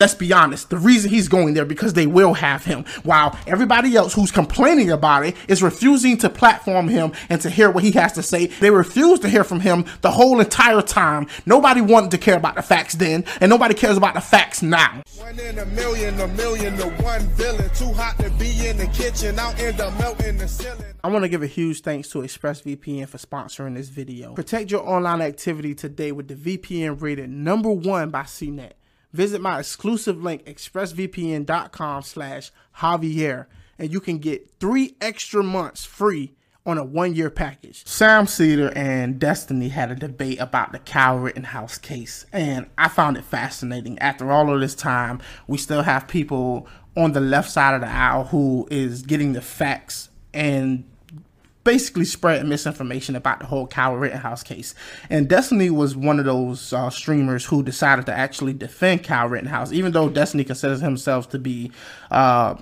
let's be honest, the reason he's going there because they will have him, while everybody else who's complaining about it is refusing to platform him and to hear what he has to say. They refuse to hear from him the whole entire time. Nobody wanted to care about the facts then, and nobody cares about the facts now. One in a million, a million to one villain. Too hot to be in the kitchen, out in the melting the ceiling. I want to give a huge thanks to ExpressVPN for sponsoring this video. Protect your online activity today with the VPN rated number one by CNET. Visit my exclusive link, expressvpn.com slash Javier, and you can get three extra months free on a one-year package. Sam Seder and Destiny had a debate about the Kyle Rittenhouse case, and I found it fascinating. After all of this time, we still have people on the left side of the aisle who is getting the facts and basically spread misinformation about the whole Kyle Rittenhouse case. And Destiny was one of those uh, streamers who decided to actually defend Kyle Rittenhouse, even though Destiny considers himself to be uh,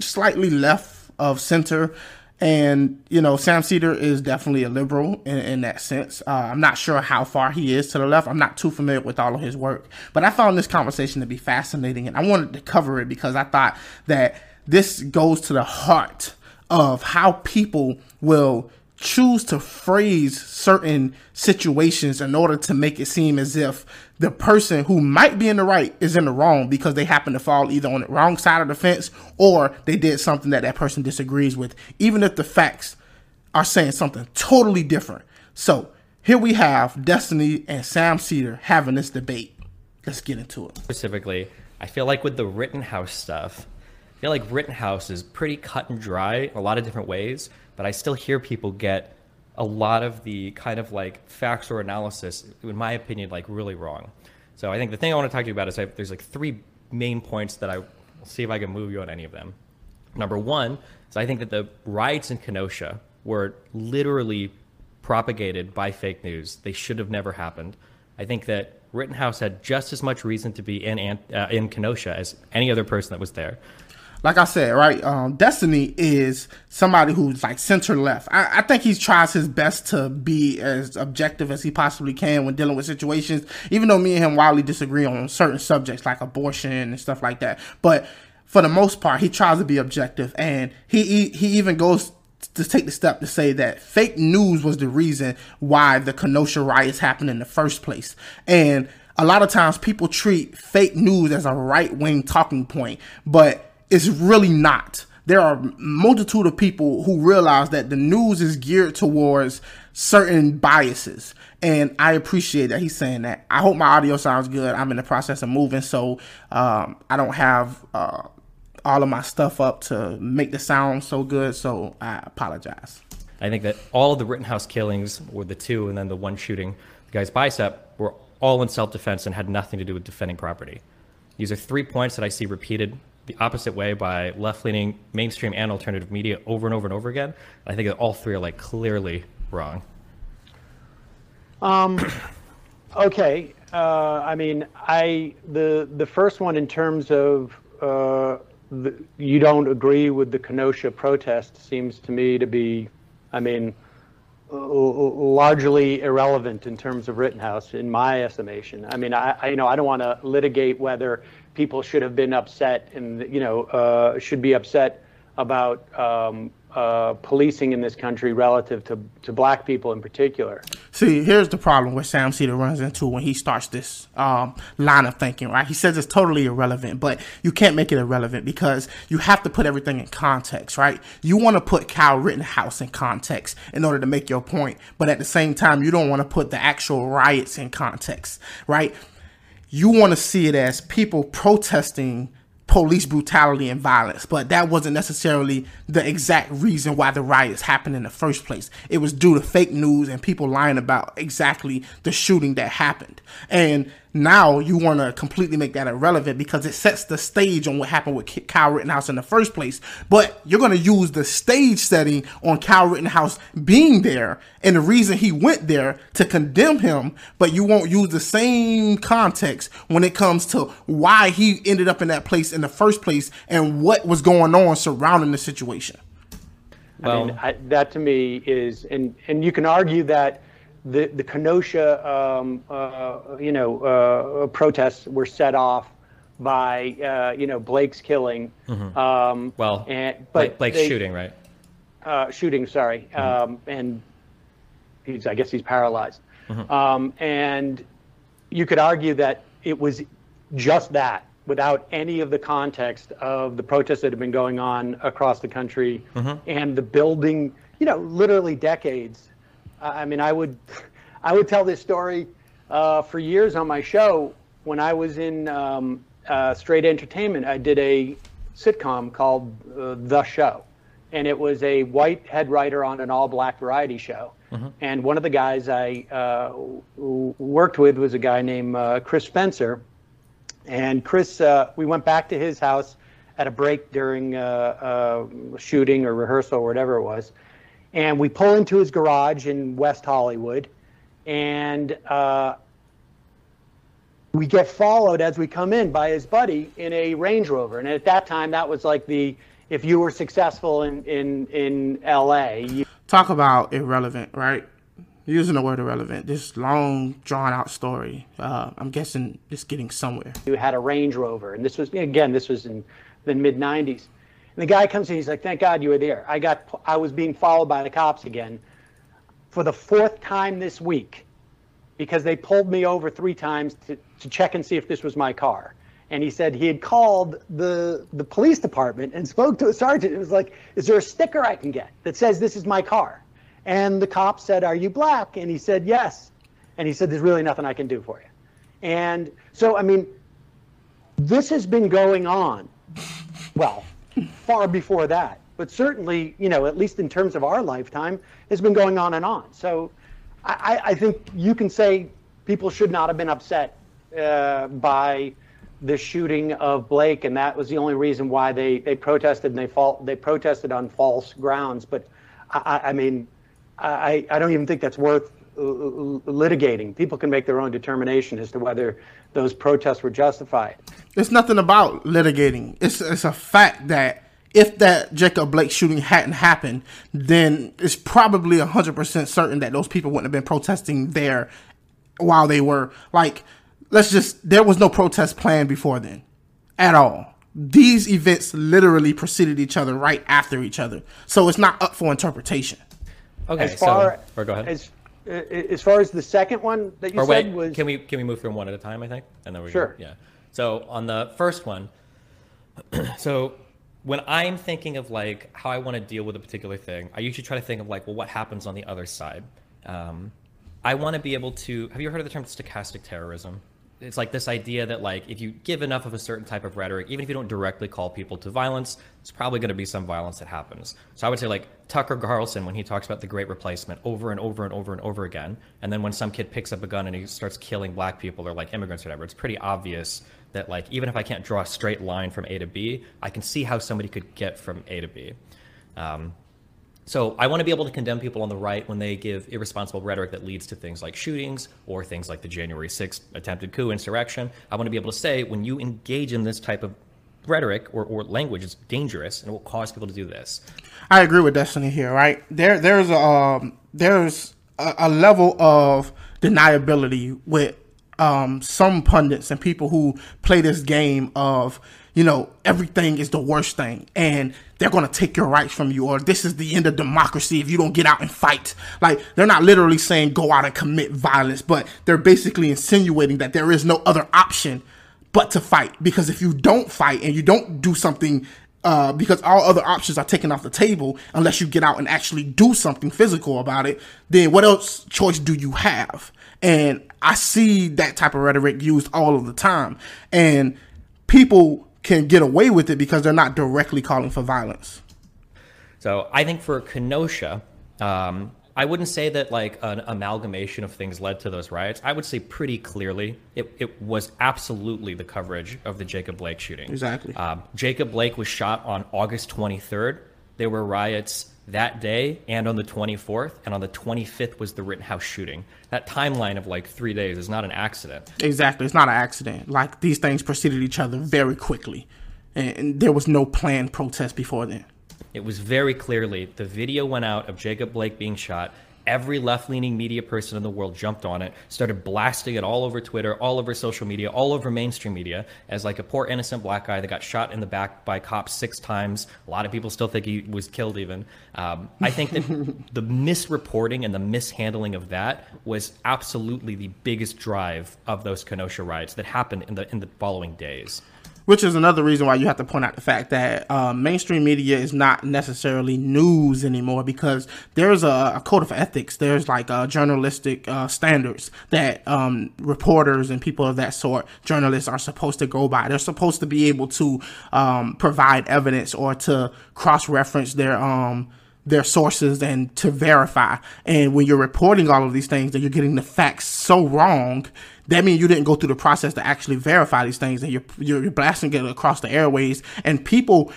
slightly left of center. And, you know, Sam Seder is definitely a liberal in, in that sense. Uh, I'm not sure how far he is to the left. I'm not too familiar with all of his work. But I found this conversation to be fascinating. And I wanted to cover it because I thought that this goes to the heart of how people will choose to phrase certain situations in order to make it seem as if the person who might be in the right is in the wrong because they happen to fall either on the wrong side of the fence or they did something that that person disagrees with, even if the facts are saying something totally different. So here we have Destiny and Sam Seder having this debate. Let's get into it. Specifically, I feel like with the Rittenhouse stuff, feel like Rittenhouse is pretty cut and dry a lot of different ways, but I still hear people get a lot of the kind of like facts or analysis, in my opinion, like really wrong. So I think the thing I want to talk to you about is I, there's like three main points that I will see if I can move you on any of them. Number one is I think that the riots in Kenosha were literally propagated by fake news. They should have never happened. I think that Rittenhouse had just as much reason to be in uh, in Kenosha as any other person that was there like I said, right, um, Destiny is somebody who's like center left. I, I, think he tries his best to be as objective as he possibly can when dealing with situations, even though me and him wildly disagree on certain subjects like abortion and stuff like that. But for the most part, he tries to be objective, and he he even goes to take the step to say that fake news was the reason why the Kenosha riots happened in the first place, and a lot of times people treat fake news as a right wing talking point, but it's really not. There are multitude of people who realize that the news is geared towards certain biases. And I appreciate that he's saying that. I hope my audio sounds good. I'm in the process of moving, so um, I don't have uh, all of my stuff up to make the sound so good. So I apologize. I think that all of the Rittenhouse killings, or the two, and then the one shooting the guy's bicep, were all in self defense and had nothing to do with defending property. These are three points that I see repeated the opposite way by left leaning mainstream and alternative media over and over and over again. I think that all three are like clearly wrong. Um, okay. Uh, I mean, I the the first one in terms of uh, the, you don't agree with the Kenosha protest seems to me to be, I mean, largely irrelevant in terms of Rittenhouse, in my estimation. I mean, I, I you know I don't want to litigate whether people should have been upset and you know uh, should be upset about um, uh, policing in this country relative to, to black people in particular. See, here's the problem where Sam Seder runs into when he starts this um, line of thinking, right? He says it's totally irrelevant, but you can't make it irrelevant because you have to put everything in context, right? You want to put Kyle Rittenhouse in context in order to make your point, but at the same time, you don't want to put the actual riots in context, right? You want to see it as people protesting police brutality and violence, but that wasn't necessarily the exact reason why the riots happened in the first place. It was due to fake news and people lying about exactly the shooting that happened. And now you want to completely make that irrelevant because it sets the stage on what happened with Kyle Rittenhouse in the first place. But you're going to use the stage setting on Kyle Rittenhouse being there and the reason he went there to condemn him, but you won't use the same context when it comes to why he ended up in that place in the first place and what was going on surrounding the situation. Well, I mean, I, that to me is, and and you can argue that the the Kenosha, um, uh, you know, uh, protests were set off by uh, you know Blake's killing. Um, Well, and, but Blake's they- shooting, right? uh, shooting, sorry, um, and he's I guess he's paralyzed. Um, and you could argue that it was just that, without any of the context of the protests that have been going on across the country and the building, you know, literally decades. I mean, I would, I would tell this story uh, for years on my show. When I was in um, uh, Straight Entertainment, I did a sitcom called uh, The Show, and it was a white head writer on an all-black variety show. And one of the guys I uh, worked with was a guy named uh, Chris Spencer, and Chris, uh, we went back to his house at a break during uh, uh, shooting or rehearsal or whatever it was. And we pull into his garage in West Hollywood. And uh, we get followed as we come in by his buddy in a Range Rover. And at that time, that was like the if you were successful in, in, in LA, you Talk about irrelevant, right? Using the word irrelevant, this long, drawn out story. Uh, I'm guessing it's getting somewhere. who had a Range Rover, and this was again, this was in the mid '90s. And the guy comes in, he's like, "Thank God you were there." I got, I was being followed by the cops again for the fourth time this week because they pulled me over three times to, to check and see if this was my car. And he said he had called the the police department and spoke to a sergeant. It was like, "Is there a sticker I can get that says this is my car?" And the cop said, "Are you black?" And he said, "Yes." And he said, "There's really nothing I can do for you." And so, I mean, this has been going on, well, far before that. But certainly, you know, at least in terms of our lifetime, it's been going on and on. So I, I think you can say people should not have been upset uh, by the shooting of Blake, and that was the only reason why they, they protested and they fault they protested on false grounds. But I, I- mean, I, I don't even think that's worth litigating. People can make their own determination as to whether those protests were justified. It's nothing about litigating. It's it's a fact that if that Jacob Blake shooting hadn't happened, then it's probably hundred percent certain that those people wouldn't have been protesting there while they were like. Let's just there was no protest planned before then, at all. These events literally preceded each other right after each other, so it's not up for interpretation. Okay, As far so or go ahead. as as far as the second one that you or said wait, was can we can we move through them one at a time? I think, and then we Sure. yeah. So on the first one, so when I'm thinking of like how I want to deal with a particular thing, I usually try to think of like, well, what happens on the other side? Um, I want to be able to. Have you heard of the term stochastic terrorism? It's like this idea that like if you give enough of a certain type of rhetoric, even if you don't directly call people to violence, it's probably going to be some violence that happens. So I would say like Tucker Carlson when he talks about the Great Replacement over and over and over and over again, and then when some kid picks up a gun and he starts killing black people or like immigrants or whatever, it's pretty obvious that like even if I can't draw a straight line from A to B, I can see how somebody could get from A to B. Um, so I want to be able to condemn people on the right when they give irresponsible rhetoric that leads to things like shootings or things like the January 6th attempted coup insurrection. I want to be able to say when you engage in this type of rhetoric or, or language, it's dangerous and it will cause people to do this. I agree with Destiny here, right? There, there's a um, there's a, a level of deniability with um, some pundits and people who play this game of you know everything is the worst thing and they're going to take your rights from you or this is the end of democracy if you don't get out and fight. Like they're not literally saying go out and commit violence but they're basically insinuating that there is no other option but to fight. Because if you don't fight and you don't do something uh, because all other options are taken off the table unless you get out and actually do something physical about it then what else choice do you have? And i see that type of rhetoric used all of the time. And people can get away with it because they're not directly calling for violence So I think for Kenosha, um, I wouldn't say that like an amalgamation of things led to those riots. I would say pretty clearly it, it was absolutely the coverage of the Jacob Blake shooting. Exactly. Um, Jacob Blake was shot on August 23rd. There were riots that day and on the 24th, and on the 25th was the Rittenhouse shooting. That timeline of like three days is not an accident. exactly it's not an accident like these things preceded each other very quickly and, and there was no planned protest before then It was very clearly the video went out of Jacob Blake being shot. Every left leaning media person in the world jumped on it, started blasting it all over Twitter, all over social media, all over mainstream media as like a poor innocent black guy that got shot in the back by cops six times. A lot of people still think he was killed, even. Um, I think that the misreporting and the mishandling of that was absolutely the biggest drive of those Kenosha riots that happened in the in the following days which is another reason why you have to point out the fact that uh, mainstream media is not necessarily news anymore because there's a, a code of ethics. There's like uh, journalistic uh, standards that um, reporters and people of that sort, journalists, are supposed to go by. They're supposed to be able to um, provide evidence or to cross reference their um, their sources and to verify. And when you're reporting all of these things, that you're getting the facts so wrong, that means you didn't go through the process to actually verify these things, and you're you're blasting it across the airways. And people,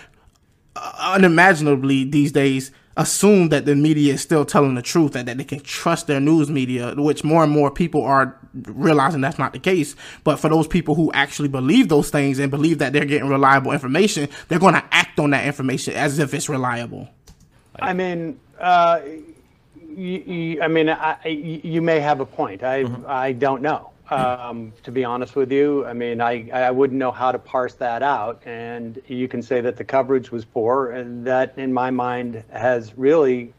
uh, unimaginably these days, assume that the media is still telling the truth and that they can trust their news media, which more and more people are realizing that's not the case. But for those people who actually believe those things and believe that they're getting reliable information, they're going to act on that information as if it's reliable. I mean, uh, you, you, I mean, I, you may have a point. I, mm-hmm. I don't know. Um, to be honest with you, I mean, I, I wouldn't know how to parse that out. And you can say that the coverage was poor, and that, in my mind, has really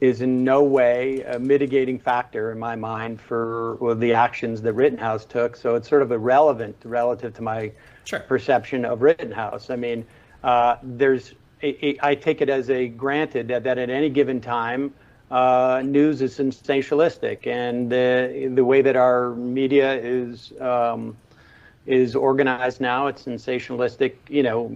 is in no way a mitigating factor in my mind for well, the actions that Rittenhouse took. So it's sort of irrelevant relative to my sure. perception of Rittenhouse. I mean, uh, there's I take it as a granted that, that at any given time, uh, news is sensationalistic, and the the way that our media is um, is organized now, it's sensationalistic. You know,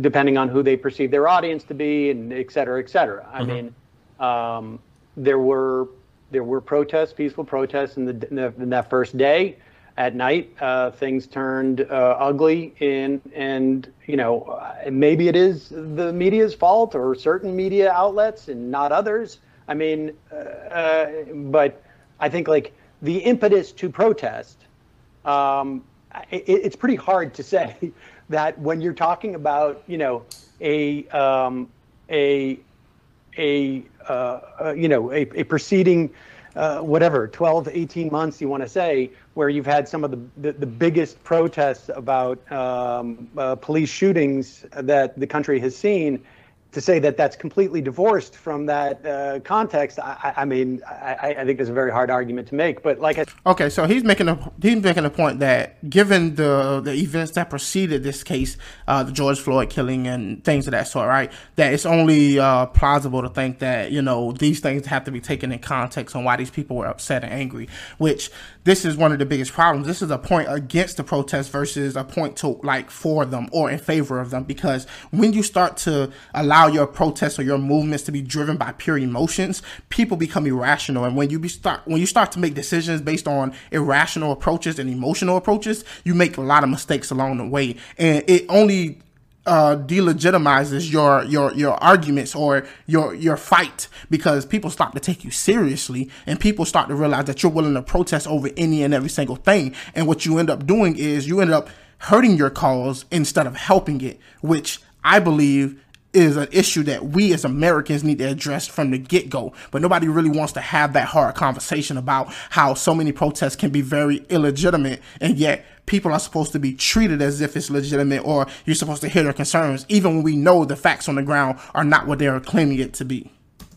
depending on who they perceive their audience to be, and et cetera, et cetera. Mm-hmm. I mean, um, there were there were protests, peaceful protests, in the in, the, in that first day at night uh, things turned uh, ugly and and you know maybe it is the media's fault or certain media outlets and not others. I mean uh, uh but i think like the impetus to protest um, it, it's pretty hard to say that when you're talking about you know a um, a a uh, uh, you know a, a proceeding uh, whatever 12 18 months you want to say where you've had some of the the, the biggest protests about um, uh, police shootings that the country has seen to say that that's completely divorced from that uh, context, I, I mean, I, I, think there's a very hard argument to make. But like, I, okay, so he's making a he's making a point that given the the events that preceded this case, uh, the George Floyd killing and things of that sort, right? That it's only uh, plausible to think that you know these things have to be taken in context on why these people were upset and angry. Which this is one of the biggest problems. This is a point against the protest versus a point to like for them or in favor of them because when you start to allow your protests or your movements to be driven by pure emotions, people become irrational. And when you start when you start to make decisions based on irrational approaches and emotional approaches, you make a lot of mistakes along the way. And it only uh, delegitimizes your your your arguments or your your fight because people start to take you seriously and people start to realize that you're willing to protest over any and every single thing. And what you end up doing is you end up hurting your cause instead of helping it, which I believe is an issue that we as Americans need to address from the get go. But nobody really wants to have that hard conversation about how so many protests can be very illegitimate and yet people are supposed to be treated as if it's legitimate or you're supposed to hear their concerns, even when we know the facts on the ground are not what they're claiming it to be.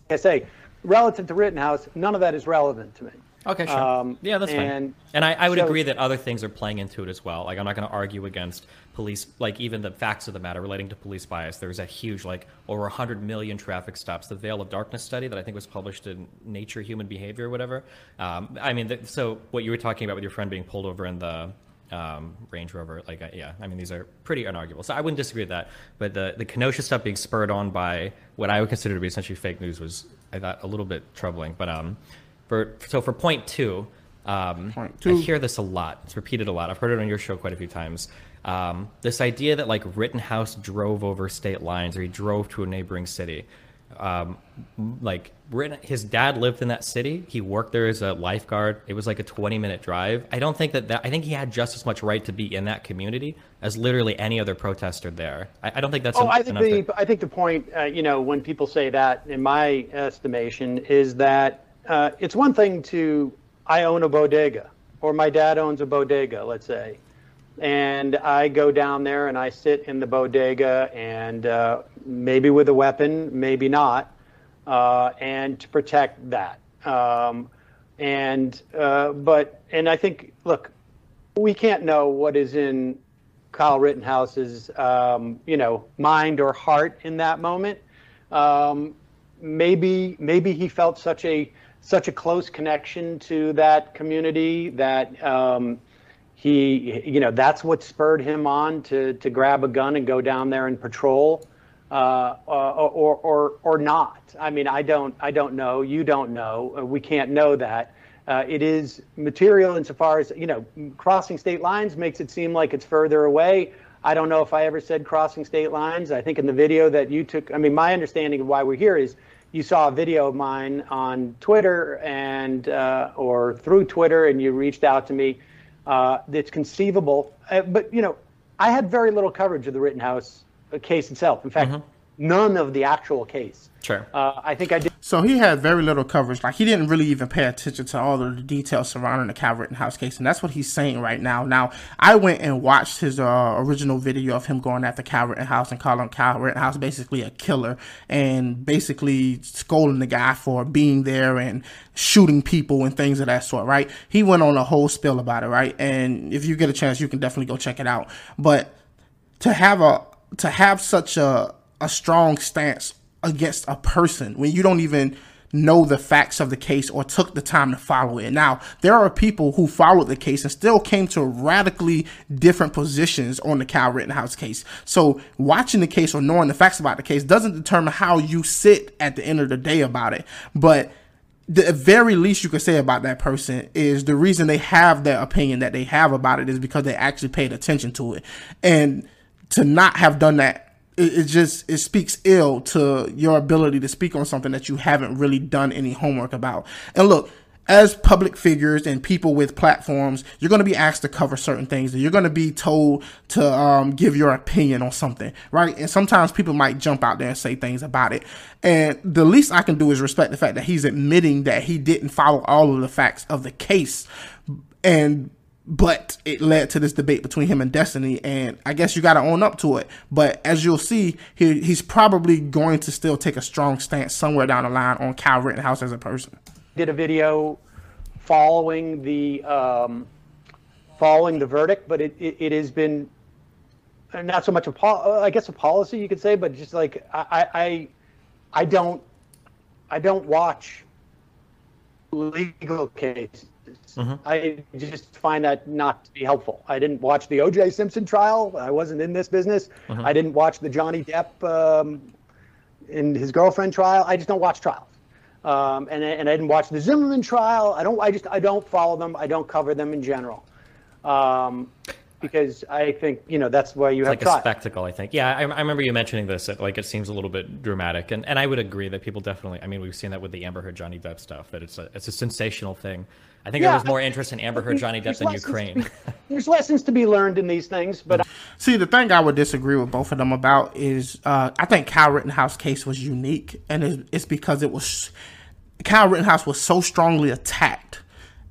I say, relative to Rittenhouse, none of that is relevant to me. Okay, sure. Um, yeah, that's and, fine. And I, I would so, agree that other things are playing into it as well. Like, I'm not going to argue against police, like, even the facts of the matter relating to police bias. There's a huge, like, over 100 million traffic stops. The Veil of Darkness study that I think was published in Nature Human Behavior or whatever. Um, I mean, the, so what you were talking about with your friend being pulled over in the um, Range Rover, like, uh, yeah, I mean, these are pretty unarguable. So I wouldn't disagree with that. But the, the Kenosha stuff being spurred on by what I would consider to be essentially fake news was, I thought, a little bit troubling. But, um, for, so for point two, um, point two. I hear this a lot. It's repeated a lot. I've heard it on your show quite a few times. Um, this idea that like Rittenhouse drove over state lines or he drove to a neighboring city. Um, like his dad lived in that city. He worked there as a lifeguard. It was like a 20 minute drive. I don't think that, that I think he had just as much right to be in that community as literally any other protester there. I, I don't think that's. Oh, I think the I think the point, uh, you know, when people say that, in my estimation, is that uh, it's one thing to I own a bodega or my dad owns a bodega, let's say, and I go down there and I sit in the bodega and uh, maybe with a weapon, maybe not, uh, and to protect that. Um, and uh, but and I think look, we can't know what is in Kyle Rittenhouse's um, you know mind or heart in that moment. Um, maybe maybe he felt such a such a close connection to that community that um, he you know that's what spurred him on to to grab a gun and go down there and patrol uh, or or or not. I mean, I don't I don't know. You don't know. Uh, we can't know that. Uh, it is material insofar as you know crossing state lines makes it seem like it's further away. I don't know if I ever said crossing state lines. I think in the video that you took, I mean, my understanding of why we're here is you saw a video of mine on Twitter and uh, or through Twitter, and you reached out to me. Uh, it's conceivable, uh, but you know, I had very little coverage of the Rittenhouse case itself. In fact, mm-hmm. None of the actual case. Sure. Uh, I think I did. So he had very little coverage. Like he didn't really even pay attention to all of the details surrounding the Kyle Rittenhouse case, and that's what he's saying right now. Now I went and watched his uh, original video of him going after Kyle Rittenhouse and calling Kyle Rittenhouse basically a killer and basically scolding the guy for being there and shooting people and things of that sort. Right? He went on a whole spill about it. Right? And if you get a chance, you can definitely go check it out. But to have a to have such a a strong stance against a person when you don't even know the facts of the case or took the time to follow it. Now, there are people who followed the case and still came to radically different positions on the Kyle Rittenhouse case. So, watching the case or knowing the facts about the case doesn't determine how you sit at the end of the day about it. But the very least you could say about that person is the reason they have that opinion that they have about it is because they actually paid attention to it. And to not have done that it, it, just it speaks ill to your ability to speak on something that you haven't really done any homework about and look as public figures and people with platforms, you're going to be asked to cover certain things and you're going to be told to um, give your opinion on something, right? And sometimes people might jump out there and say things about it. And the least I can do is respect the fact that he's admitting that he didn't follow all of the facts of the case. And but it led to this debate between him and Destiny, and I guess you got to own up to it. But as you'll see, he, he's probably going to still take a strong stance somewhere down the line on Kyle Rittenhouse as a person. Did a video following the um, following the verdict, but it, it, it has been not so much a pol- I guess a policy you could say, but just like I I I don't I don't watch legal cases Mm-hmm. I just find that not to be helpful. I didn't watch the O.J. Simpson trial. I wasn't in this business. Mm-hmm. I didn't watch the Johnny Depp um, and his girlfriend trial. I just don't watch trials. Um, and, and I didn't watch the Zimmerman trial. I don't. I just I don't follow them. I don't cover them in general. Um, because I think you know that's why you it's have like trial. a spectacle. I think. Yeah, I, I, remember you mentioning this. like it seems a little bit dramatic, and, and I would agree that people definitely. I mean, we've seen that with the Amber Heard Johnny Depp stuff. That it's a it's a sensational thing. I think yeah, there was more interest in Amber Heard Johnny Depp than Ukraine. there's lessons to be learned in these things, but see, the thing I would disagree with both of them about is uh, I think Kyle Rittenhouse case was unique, and it's, it's because it was Kyle Rittenhouse was so strongly attacked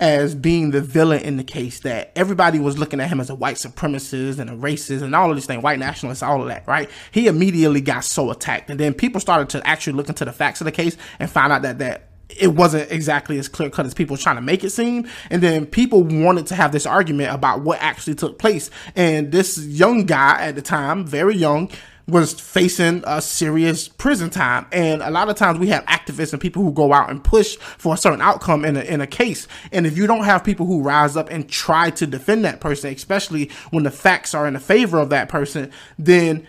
as being the villain in the case that everybody was looking at him as a white supremacist and a racist and all of these things, white nationalists, all of that, right? He immediately got so attacked. And then people started to actually look into the facts of the case and find out that that it wasn't exactly as clear cut as people trying to make it seem. And then people wanted to have this argument about what actually took place. And this young guy at the time, very young, was facing a serious prison time. And a lot of times we have activists and people who go out and push for a certain outcome in a, in a case. And if you don't have people who rise up and try to defend that person, especially when the facts are in the favor of that person, then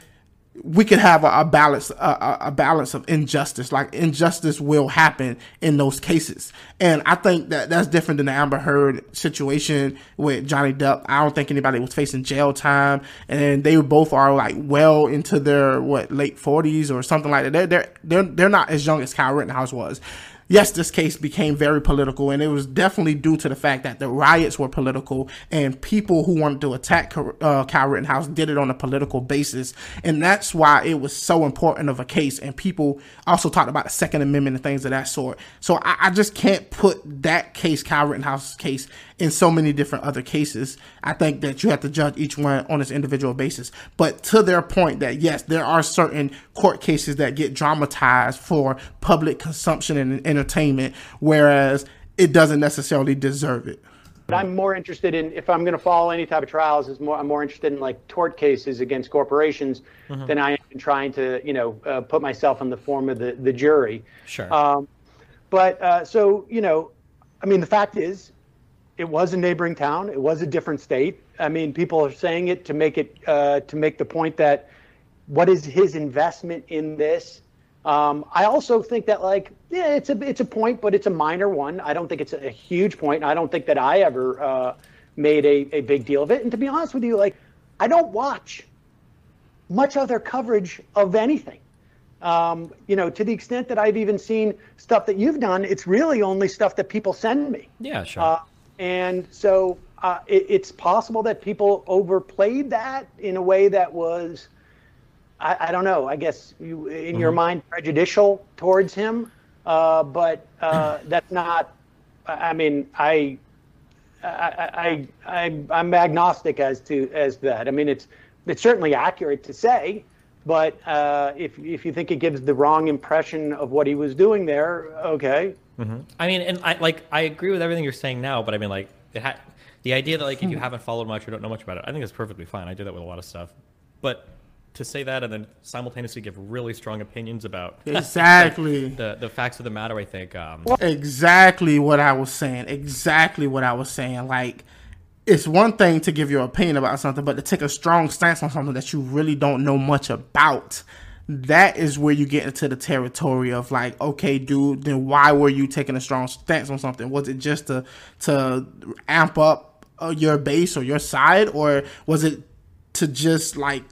we could have a, a balance a, a, balance of injustice like injustice will happen in those cases. And i think that that's different than the amber heard situation with johnny depp. I don't think anybody was facing jail time and they both are like well into their what late 40s or something like that. They're they're they're, they're not as young as kyle rittenhouse was yes, this case became very political, and it was definitely due to the fact that the riots were political, and people who wanted to attack uh, Kyle Rittenhouse did it on a political basis, and that's why it was so important of a case. And people also talked about the Second Amendment and things of that sort. So I, I just can't put that case, Kyle Rittenhouse's case, in so many different other cases. I think that you have to judge each one on its individual basis. But to their point that yes, there are certain court cases that get dramatized for public consumption and entertainment, whereas it doesn't necessarily deserve it. But I'm more interested in if I'm going to follow any type of trials. Is more I'm more interested in like tort cases against corporations mm-hmm. than I am in trying to you know uh, put myself in the form of the the jury. Sure. Um, but uh, so you know, I mean, the fact is, it was a neighboring town. It was a different state. I mean, people are saying it to make it uh, to make the point that what is his investment in this? Um, I also think that like yeah, it's a it's a point, but it's a minor one. I don't think it's a, huge point. I don't think that I ever uh, made a, a big deal of it. And to be honest with you, like I don't watch much other coverage of anything. Um, you know, to the extent that I've even seen stuff that you've done, it's really only stuff that people send me. Yeah, sure. Uh, and so uh, it, it's possible that people overplayed that in a way that was, I, I don't know, I guess you, in mm-hmm. your mind, prejudicial towards him. Uh, but uh, that's not, I mean, I, I, I, I, I'm agnostic as to as that. I mean, it's it's certainly accurate to say, but uh, if if you think it gives the wrong impression of what he was doing there, okay, Mm-hmm. I mean, and I like I agree with everything you're saying now, but I mean, like it ha- the idea that like if you hmm. haven't followed much or don't know much about it, I think it's perfectly fine. I do that with a lot of stuff, but to say that and then simultaneously give really strong opinions about exactly the the facts of the matter, I think um, exactly what I was saying. Exactly what I was saying. Like it's one thing to give your opinion about something, but to take a strong stance on something that you really don't know much about that is where you get into the territory of like, okay, dude, then why were you taking a strong stance on something? Was it just to to amp up uh, your base or your side, or was it to just like,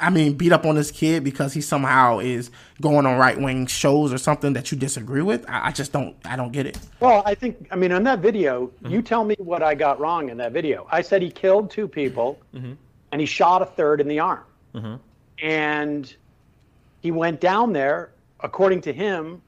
I mean, beat up on this kid because he somehow is going on right wing shows or something that you disagree with? I, I, just don't, I don't get it. Well, I think, I mean, on that video, mm-hmm. you tell me what I got wrong in that video. I said he killed two people, mm-hmm. and he shot a third in the arm, mm-hmm. and he went down there, according to him,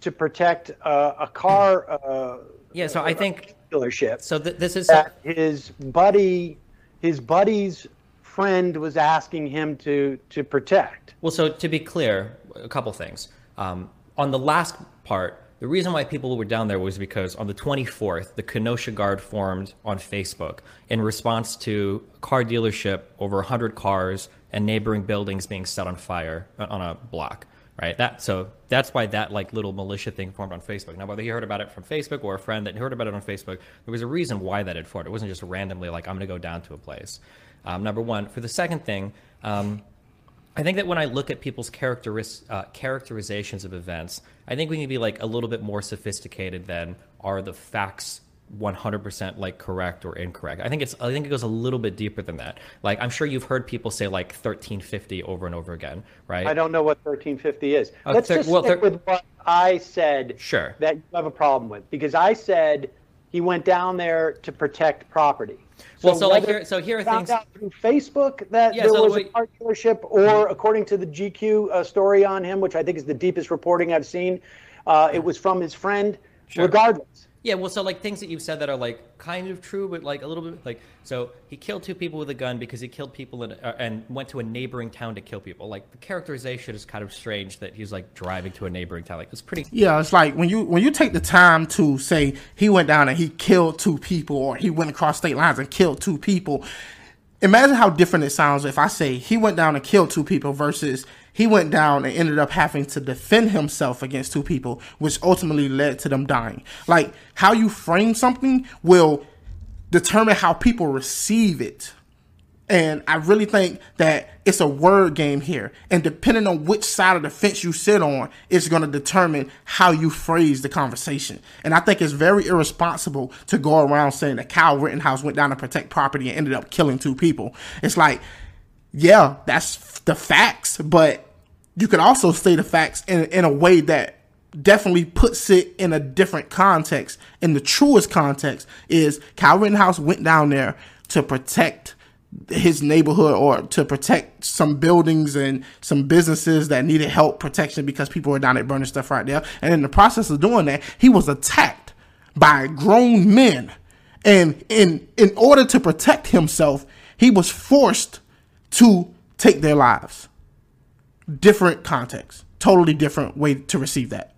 to protect uh, a car. Uh, yeah, so I think dealership. So th- this is that his buddy, his buddy's friend was asking him to to protect. Well, so to be clear, a couple things. Um, on the last part, the reason why people were down there was because on the 24th, the Kenosha Guard formed on Facebook in response to car dealership, over 100 cars and neighboring buildings being set on fire on a block right that so that's why that like little militia thing formed on facebook now whether he heard about it from facebook or a friend that heard about it on facebook there was a reason why that had formed it wasn't just randomly like i'm going to go down to a place um, number one for the second thing um, I think that when I look at people's characteris- uh, characterizations of events, I think we can be like a little bit more sophisticated than are the facts 100% like correct or incorrect. I think it's I think it goes a little bit deeper than that. Like I'm sure you've heard people say like 1350 over and over again, right? I don't know what 1350 is. Uh, Let's thir- just well, stick thir- with what I said sure. that you have a problem with because I said he went down there to protect property. So well, so like here, so here are found things out through Facebook that yeah, there so was a car dealership, or according to the GQ uh, story on him, which I think is the deepest reporting I've seen, uh, it was from his friend. Sure. Regardless, yeah, well, so like things that you've said that are like kind of true, but like a little bit like so he killed two people with a gun because he killed people in, uh, and went to a neighboring town to kill people. Like the characterization is kind of strange that he's like driving to a neighboring town. Like it's pretty. Yeah, it's like when you when you take the time to say he went down and he killed two people, or he went across state lines and killed two people. Imagine how different it sounds if I say he went down and killed two people versus he went down and ended up having to defend himself against two people, which ultimately led to them dying. Like how you frame something will determine how people receive it And I really think that it's a word game here. And depending on which side of the fence you sit on, it's going to determine how you phrase the conversation. And I think it's very irresponsible to go around saying that Kyle Rittenhouse went down to protect property and ended up killing two people. It's like, yeah, that's the facts, but you could also say the facts in, in a way that definitely puts it in a different context. In the truest context is Kyle Rittenhouse went down there to protect his neighborhood or to protect some buildings and some businesses that needed help protection because people were down there burning stuff right there. And in the process of doing that, he was attacked by grown men. And in in order to protect himself, he was forced to take their lives. Different context, totally different way to receive that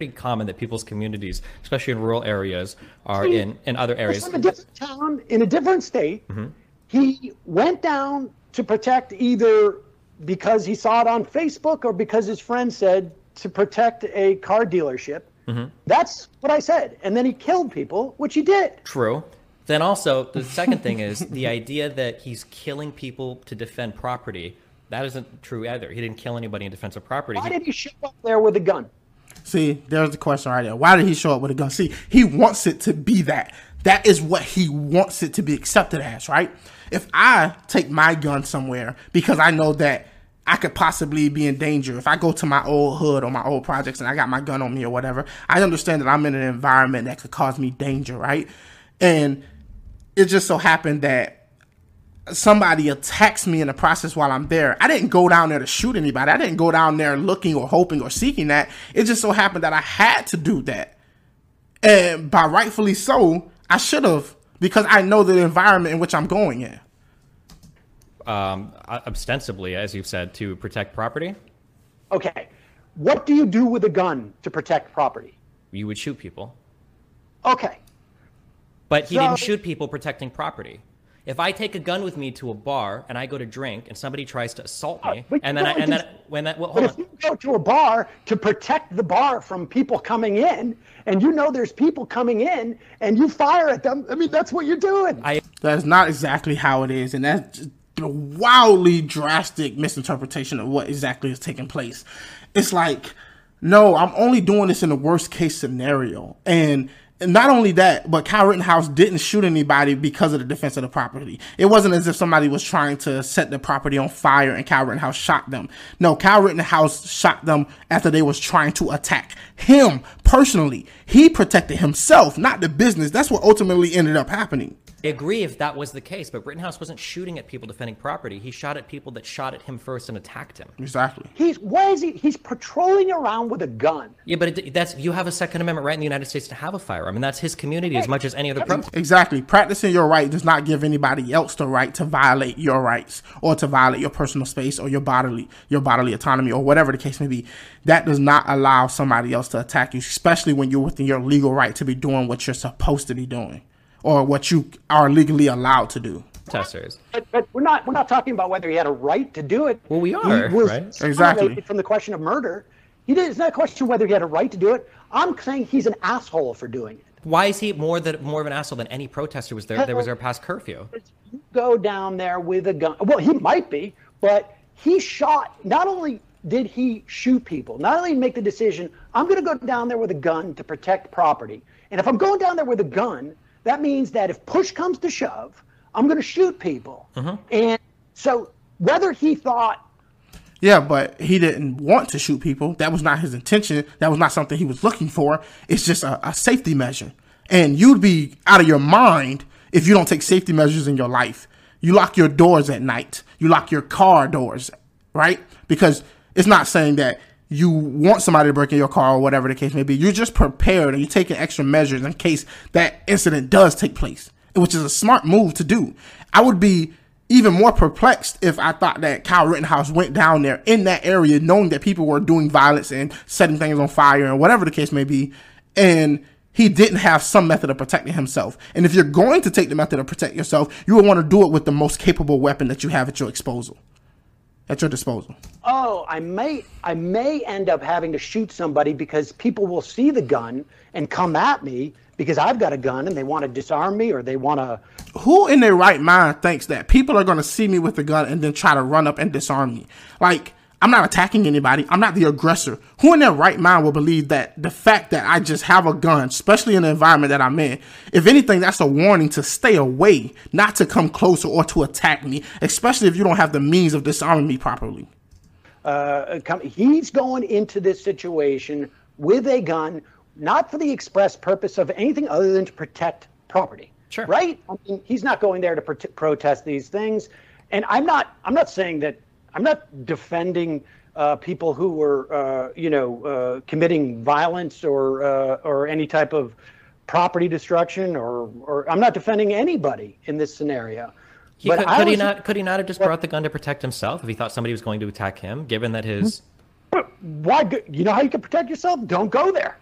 pretty common that people's communities, especially in rural areas, are in, in other areas. From a different town in a different state, mm-hmm. he went down to protect either because he saw it on Facebook or because his friend said to protect a car dealership. Mm-hmm. That's what I said. And then he killed people, which he did. True. Then also, the second thing is the idea that he's killing people to defend property. That isn't true either. He didn't kill anybody in defense of property. Why did he show up there with a gun? See, there's the question right there. Why did he show up with a gun? See, he wants it to be that. That is what he wants it to be accepted as, right? If I take my gun somewhere because I know that I could possibly be in danger. If I go to my old hood or my old projects and I got my gun on me or whatever, I understand that I'm in an environment that could cause me danger, right? And it just so happened that somebody attacks me in the process while I'm there. I didn't go down there to shoot anybody. I didn't go down there looking or hoping or seeking that. It just so happened that I had to do that. And by rightfully so, I should have because I know the environment in which I'm going in. Um, ostensibly, as you've said, to protect property. Okay. What do you do with a gun to protect property? You would shoot people. Okay. But he so, didn't shoot people protecting property. If I take a gun with me to a bar and I go to drink and somebody tries to assault me, uh, and then I, and then when that well, but if on. you go to a bar to protect the bar from people coming in, and you know there's people coming in, and you fire at them, I mean that's what you're doing. I, that's not exactly how it is, and that's a wildly drastic misinterpretation of what exactly is taking place. It's like, no, I'm only doing this in the worst case scenario, and not only that, but Kyle Rittenhouse didn't shoot anybody because of the defense of the property. It wasn't as if somebody was trying to set the property on fire and Kyle Rittenhouse shot them. No, Kyle Rittenhouse shot them after they was trying to attack him personally. He protected himself, not the business. That's what ultimately ended up happening. I agree if that was the case, but Rittenhouse wasn't shooting at people defending property. He shot at people that shot at him first and attacked him. Exactly. He's why is he? He's patrolling around with a gun. Yeah, but it, that's you have a Second Amendment right in the United States to have a firearm, and that's his community as much as any other protest. Exactly. Practicing your right does not give anybody else the right to violate your rights or to violate your personal space or your bodily your bodily autonomy or whatever the case may be. That does not allow somebody else to attack you, especially when you're within your legal right to be doing what you're supposed to be doing or what you are legally allowed to do. Testers. But, but, we're not we're not talking about whether he had a right to do it. Well, we are right. Exactly. From the question of murder, he did, it's not a question whether he had a right to do it. I'm saying he's an asshole for doing it. Why is he more than more of an asshole than any protester was there? There was there past curfew. You go down there with a gun. Well, he might be, but he shot. Not only did he shoot people, not only make the decision, I'm going to go down there with a gun to protect property. And if I'm going down there with a gun, that means that if push comes to shove, I'm going to shoot people. Uh-huh. And so whether he thought yeah, but he didn't want to shoot people. That was not his intention. That was not something he was looking for. It's just a, a, safety measure. And you'd be out of your mind if you don't take safety measures in your life. You lock your doors at night. You lock your car doors, right? Because it's not saying that you want somebody to break in your car or whatever the case may be. You're just prepared and you're taking extra measures in case that incident does take place, which is a smart move to do. I would be even more perplexed if I thought that Kyle Rittenhouse went down there in that area knowing that people were doing violence and setting things on fire and whatever the case may be. And he didn't have some method of protecting himself. And if you're going to take the method of protect yourself, you would want to do it with the most capable weapon that you have at your disposal. At your disposal. oh, I may I may end up having to shoot somebody because people will see the gun and come at me because I've got a gun and they want to disarm me or they want to. Who in their right mind thinks that people are going to see me with a gun and then try to run up and disarm me? Like, I'm not attacking anybody. I'm not the aggressor. Who in their right mind will believe that the fact that I just have a gun, especially in the environment that I'm in, if anything, that's a warning to stay away, not to come closer or to attack me, especially if you don't have the means of disarming me properly. Uh, come, he's going into this situation with a gun, not for the express purpose of anything other than to protect property. Sure. Right? I mean, he's not going there to pro- protest these things. And I'm not. I'm not saying that. I'm not defending uh, people who were, uh, you know, uh, committing violence or uh, or any type of property destruction, or or I'm not defending anybody in this scenario. He But could, could he not? Could he not have just brought the gun to protect himself if he thought somebody was going to attack him? Given that his but Why? You know how you can protect yourself? Don't go there.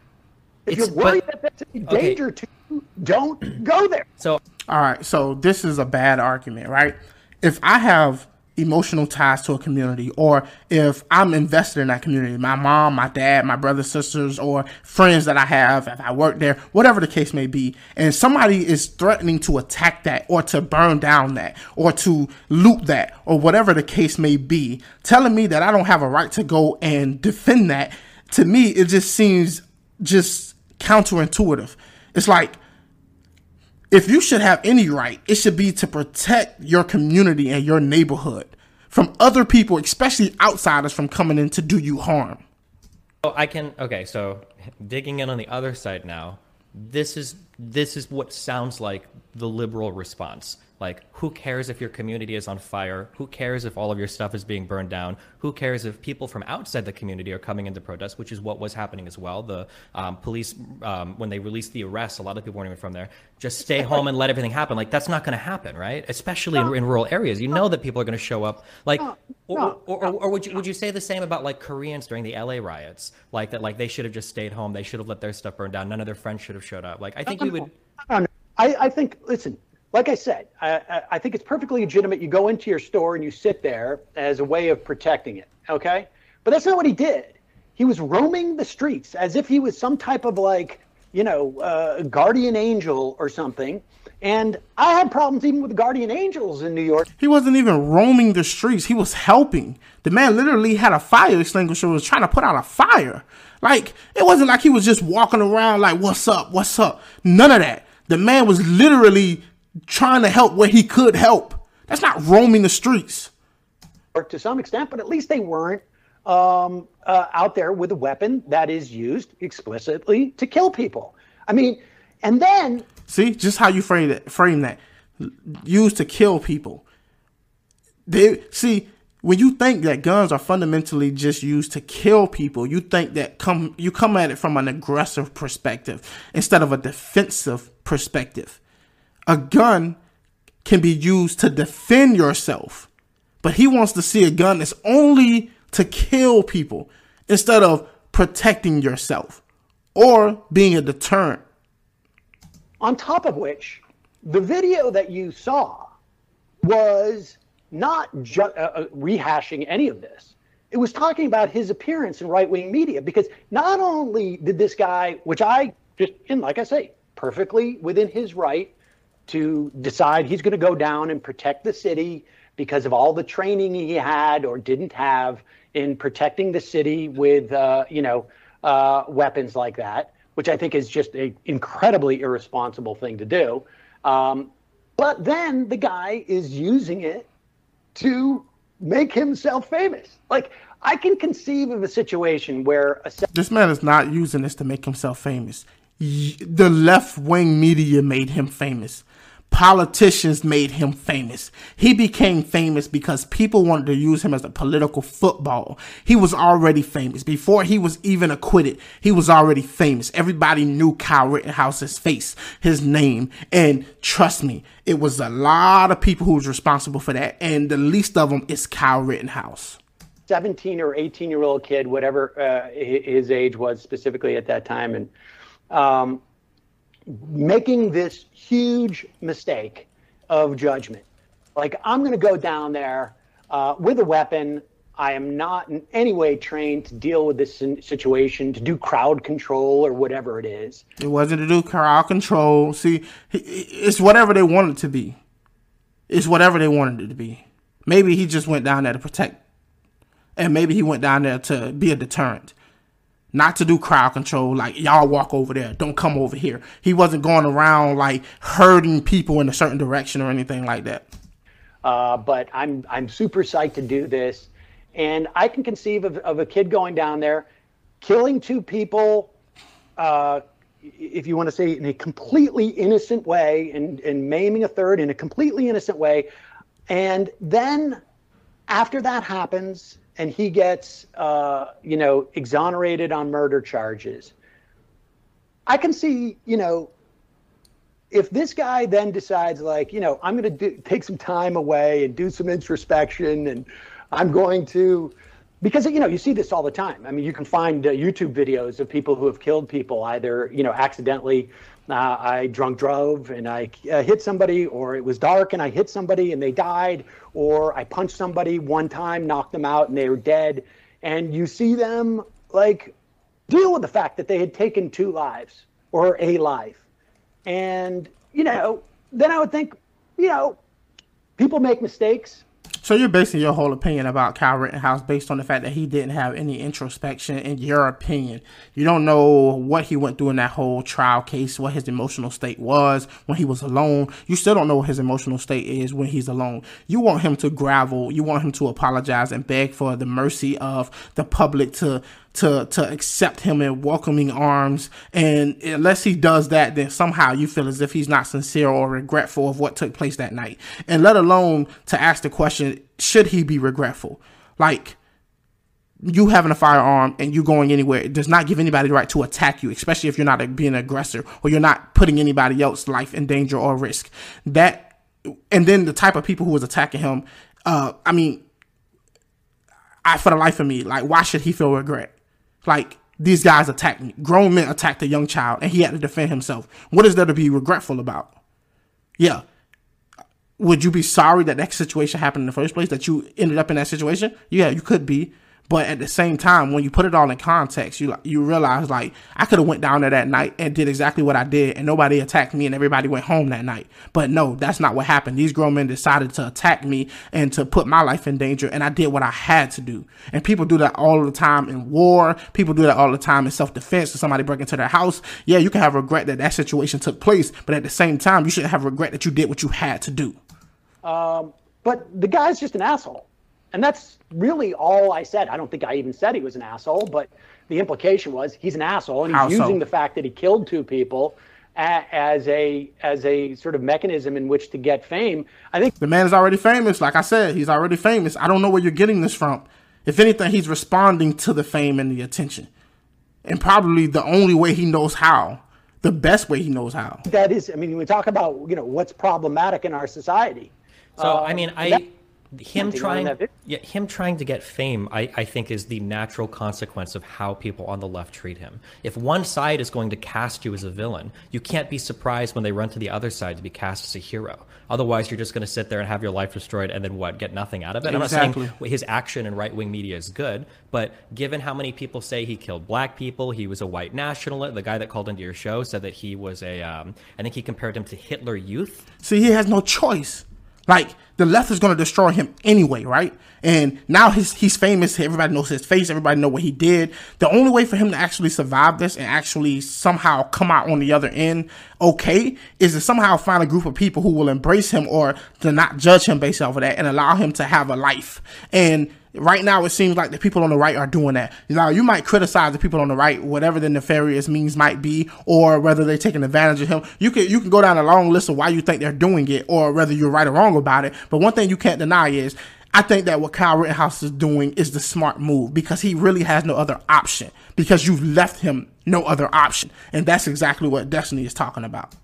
If It's- you're worried but- that that's a okay. danger to you, don't go there. so All right, so this is a bad argument, right? If I have emotional ties to a community, or if I'm invested in that community, my mom, my dad, my brothers, sisters, or friends that I have, if I work there, whatever the case may be, and somebody is threatening to attack that, or to burn down that, or to loot that, or whatever the case may be, telling me that I don't have a right to go and defend that, to me, it just seems just counterintuitive. It's like, if you should have any right, it should be to protect your community and your neighborhood from other people, especially outsiders, from coming in to do you harm. Oh, I can. Okay, so digging in on the other side now, this is this is what sounds like the liberal response. Like, who cares if your community is on fire? Who cares if all of your stuff is being burned down? Who cares if people from outside the community are coming into protest, which is what was happening as well. The um, police, um, when they released the arrests, a lot of people weren't even from there. Just stay home and let everything happen. Like, that's not going to happen, right? Especially in, in rural areas. You know that people are going to show up. Like, or, or, or, or would you would you say the same about like Koreans during the LA riots? Like that, like they should have just stayed home. They should have let their stuff burn down. None of their friends should have showed up. Like, I think we would. I. I, I think, listen, like I said, I, I, think it's perfectly legitimate. You go into your store and you sit there as a way of protecting it, okay? But that's not what he did. He was roaming the streets as if he was some type of like, you know, uh, guardian angel or something. And I had problems even with guardian angels in New York. He wasn't even roaming the streets. He was helping. The man literally had a fire extinguisher, was trying to put out a fire. Like, it wasn't like he was just walking around like, what's up, what's up? None of that. The man was literally trying to help where he could help. That's not roaming the streets. Or to some extent, but at least they weren't um, uh, out there with a weapon that is used explicitly to kill people. I mean, and then See, just how you frame that. Frame that. Used to kill people. They see when you think that guns are fundamentally just used to kill people. You think that come you come at it from an aggressive perspective instead of a defensive perspective. A gun can be used to defend yourself, but he wants to see a gun that's only to kill people instead of protecting yourself or being a deterrent. on top of which, the video that you saw was not ju- uh, uh, rehashing any of this. It was talking about his appearance in right wing media because not only did this guy, which I just, and like I say, perfectly within his right to decide he's going to go down and protect the city because of all the training he had or didn't have in protecting the city with, uh, you know, uh, weapons like that, which I think is just an incredibly irresponsible thing to do. Um, but then the guy is using it to make himself famous. Like I can conceive of a situation where a This man is not using this to make himself famous. The left wing media made him famous. Politicians made him famous. He became famous because people wanted to use him as a political football. He was already famous. Before he was even acquitted, he was already famous. Everybody knew Kyle Rittenhouse's face, his name. And trust me, it was a lot of people who was responsible for that. And the least of them is Kyle Rittenhouse. 17 or 18 year old kid, whatever uh, his age was specifically at that time, and um, making this huge mistake of judgment. Like, I'm going to go down there uh, with a weapon. I am not in any way trained to deal with this situation, to do crowd control or whatever it is. It wasn't to do crowd control. See, it's whatever they wanted it to be. It's whatever they wanted it to be. Maybe he just went down there to protect, and maybe he went down there to be a deterrent. Not to do crowd control, like y'all walk over there, don't come over here. He wasn't going around like herding people in a certain direction or anything like that. Uh, but I'm I'm super psyched to do this and I can conceive of, of a kid going down there, killing two people, uh, if you want to say in a completely innocent way, and, and maiming a third in a completely innocent way. And then after that happens, and he gets, uh, you know, exonerated on murder charges, I can see, you know, if this guy then decides, like, you know, I'm going to take some time away and do some introspection and I'm going to, because you know you see this all the time. I mean, you can find uh, YouTube videos of people who have killed people either you know accidentally. Uh, I drunk drove and I uh, hit somebody, or it was dark and I hit somebody and they died, or I punched somebody one time, knocked them out, and they were dead. And you see them like deal with the fact that they had taken two lives or a life. And, you know, then I would think, you know, people make mistakes. So you're basing your whole opinion about Kyle Rittenhouse based on the fact that he didn't have any introspection in your opinion. You don't know what he went through in that whole trial case, what his emotional state was when he was alone. You still don't know what his emotional state is when he's alone. You want him to gravel, you want him to apologize and beg for the mercy of the public to to to accept him in welcoming arms. And unless he does that then somehow you feel as if he's not sincere or regretful of what took place that night. And let alone to ask the question should he be regretful? Like you having a firearm and you going anywhere it does not give anybody the right to attack you especially if you're not a, being an aggressor or you're not putting anybody else's life in danger or risk. That and then the type of people who was attacking him uh i mean I, for the life of me, like, why should he feel regret? Like these guys attacked me. Grown men attacked a young child and he had to defend himself. What is there to be regretful about? Yeah. Would you be sorry that that situation happened in the first place, that you ended up in that situation? Yeah, you could be. But at the same time, when you put it all in context, you you realize like I could have went down there that night and did exactly what I did, and nobody attacked me, and everybody went home that night. But no, that's not what happened. These grown men decided to attack me and to put my life in danger, and I did what I had to do. And people do that all the time in war. People do that all the time in self defense. If somebody break into their house, yeah, you can have regret that that situation took place, but at the same time, you shouldn't have regret that you did what you had to do. Um, but the guy's just an asshole. And that's really all I said. I don't think I even said he was an asshole, but the implication was he's an asshole, and he's How using so? the fact that he killed two people as a as a sort of mechanism in which to get fame. I think the man is already famous. Like I said, he's already famous. I don't know where you're getting this from. If anything, he's responding to the fame and the attention, and probably the only way he knows how, the best way he knows how. That is, I mean, we talk about you know what's problematic in our society. So uh, I mean, I. That, him trying yeah him trying to get fame I, I think is the natural consequence of how people on the left treat him. If one side is going to cast you as a villain you can't be surprised when they run to the other side to be cast as a hero. Otherwise you're just going to sit there and have your life destroyed and then what get nothing out of it? Exactly. i'm not saying his action in right-wing media is good but given how many people say he killed black people he was a white nationalist the guy that called into your show said that he was a um, I think he compared him to hitler youth. See he has no choice like the left is going to destroy him anyway, right? And now he's he's famous. Everybody knows his face. Everybody know what he did. The only way for him to actually survive this and actually somehow come out on the other end okay is to somehow find a group of people who will embrace him or to not judge him based off of that and allow him to have a life. And right now it seems like the people on the right are doing that. Now you might criticize the people on the right, whatever the nefarious means might be, or whether they're taking advantage of him. You can you can go down a long list of why you think they're doing it, or whether you're right or wrong about it. But one thing you can't deny is I think that what Kyle Rittenhouse is doing is the smart move because he really has no other option because you've left him no other option. And that's exactly what Destiny is talking about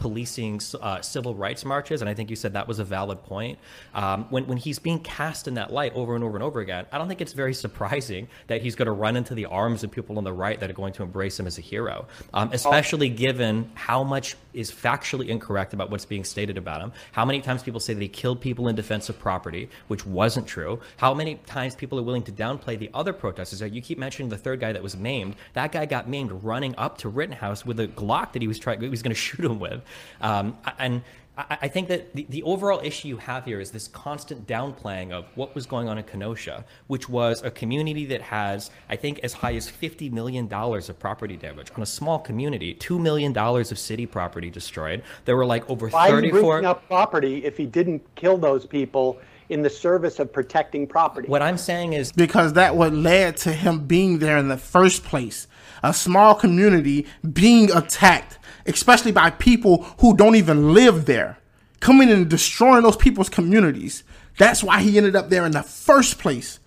policing uh, civil rights marches, and I think you said that was a valid point. Um, when when he's being cast in that light over and over and over again, I don't think it's very surprising that he's going to run into the arms of people on the right that are going to embrace him as a hero, um, especially given how much is factually incorrect about what's being stated about him. How many times people say that he killed people in defense of property, which wasn't true. How many times people are willing to downplay the other protesters? You keep mentioning the third guy that was maimed. That guy got maimed running up to Rittenhouse with a Glock that he was trying, he was going to shoot him with. Um, and I think that the, the overall issue you have here is this constant downplaying of what was going on in Kenosha, which was a community that has, I think, as high as $50 million of property damage on a small community, $2 million of city property destroyed. There were like over Why 34. Why up property if he didn't kill those people in the service of protecting property? What I'm saying is. Because that what led to him being there in the first place. A small community being attacked especially by people who don't even live there, coming and destroying those people's communities. That's why he ended up there in the first place.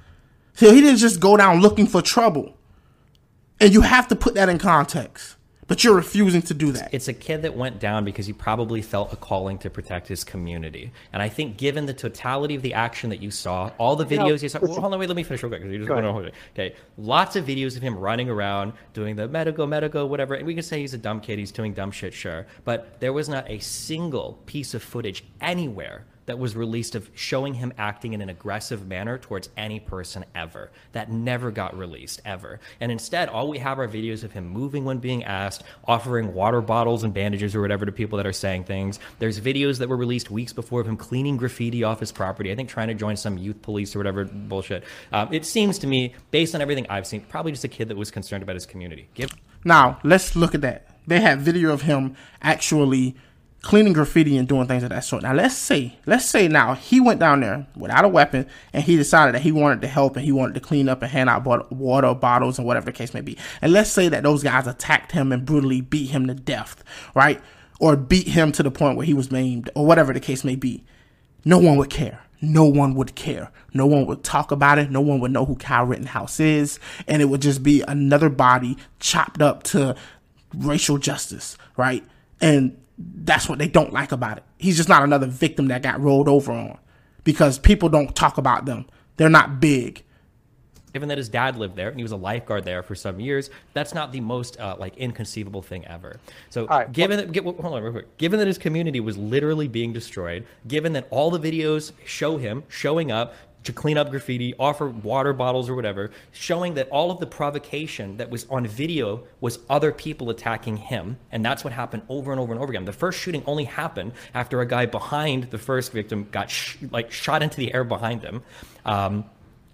So he didn't just go down looking for trouble. And you have to put that in context. But you're refusing to do that. It's a kid that went down because he probably felt a calling to protect his community. And I think, given the totality of the action that you saw, all the videos you, saw. Well, hold on, wait, let me finish real quick. You just want to Okay, lots of videos of him running around doing the medico, medico, whatever. And we can say he's a dumb kid, he's doing dumb shit, sure. But there was not a single piece of footage anywhere that was released of showing him acting in an aggressive manner towards any person ever. That never got released, ever. And instead, all we have are videos of him moving when being asked, offering water bottles and bandages or whatever to people that are saying things. There's videos that were released weeks before of him cleaning graffiti off his property, I think trying to join some youth police or whatever bullshit. Um, it seems to me, based on everything I've seen, probably just a kid that was concerned about his community. Give- now, let's look at that. They have video of him actually cleaning graffiti and doing things of that sort. Now let's say, let's say now he went down there without a weapon and he decided that he wanted to help and he wanted to clean up and hand out water bottles and whatever the case may be. And let's say that those guys attacked him and brutally beat him to death, right? Or beat him to the point where he was maimed or whatever the case may be. No one would care. No one would care. No one would talk about it. No one would know who Kyle Rittenhouse is. And it would just be another body chopped up to racial justice, right? And that's what they don't like about it. He's just not another victim that got rolled over on because people don't talk about them. They're not big. Given that his dad lived there and he was a lifeguard there for some years, that's not the most uh, like inconceivable thing ever. So, right, given well, that, get, hold on real quick. Given that his community was literally being destroyed, given that all the videos show him showing up, to clean up graffiti, offer water bottles or whatever, showing that all of the provocation that was on video was other people attacking him. And that's what happened over and over and over again. The first shooting only happened after a guy behind the first victim got sh- like shot into the air behind him. Um,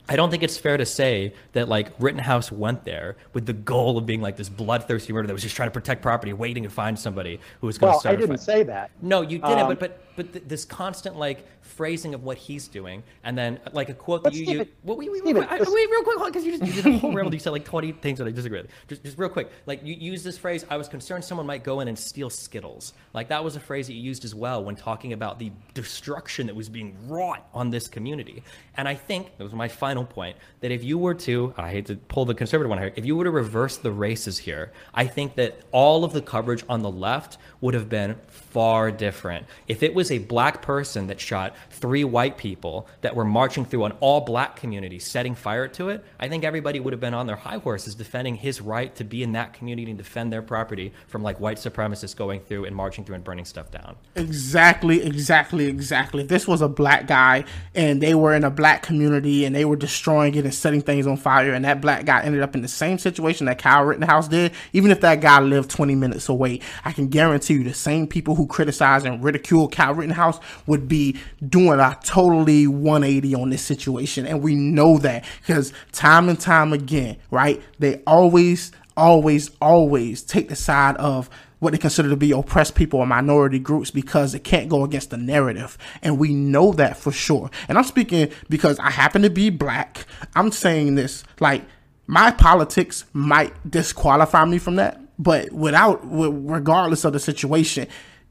I don't think it's fair to say that like Rittenhouse went there with the goal of being like this bloodthirsty murder that was just trying to protect property, waiting to find somebody who was going well, to start. I didn't say that. No, you didn't. Um, but but but th- this constant like phrasing of what he's doing, and then uh, like a quote that you use. Well, wait, wait, wait, wait, wait, real quick, because you, you did a whole ramble. You said like twenty things that I disagree with. Just, just real quick, like you use this phrase. I was concerned someone might go in and steal Skittles. Like that was a phrase that you used as well when talking about the destruction that was being wrought on this community. And I think that was my final point that if you were to, I hate to pull the conservative one here, if you were to reverse the races here, I think that all of the coverage on the left would have been far different. If it was a black person that shot three white people that were marching through an all black community setting fire to it, I think everybody would have been on their high horses defending his right to be in that community and defend their property from like white supremacists going through and marching through and burning stuff down. Exactly, exactly, exactly. This was a black guy and they were in a black community and they were destroying it and setting things on fire and that black guy ended up in the same situation that Kyle Rittenhouse did, even if that guy lived 20 minutes away, I can guarantee you the same people who criticize and ridicule Kyle Rittenhouse would be doing a totally 180 on this situation. And we know that because time and time again, right? They always, always, always take the side of what they consider to be oppressed people or minority groups because it can't go against the narrative. And we know that for sure. And I'm speaking because I happen to be black. I'm saying this like my politics might disqualify me from that, but without, regardless of the situation,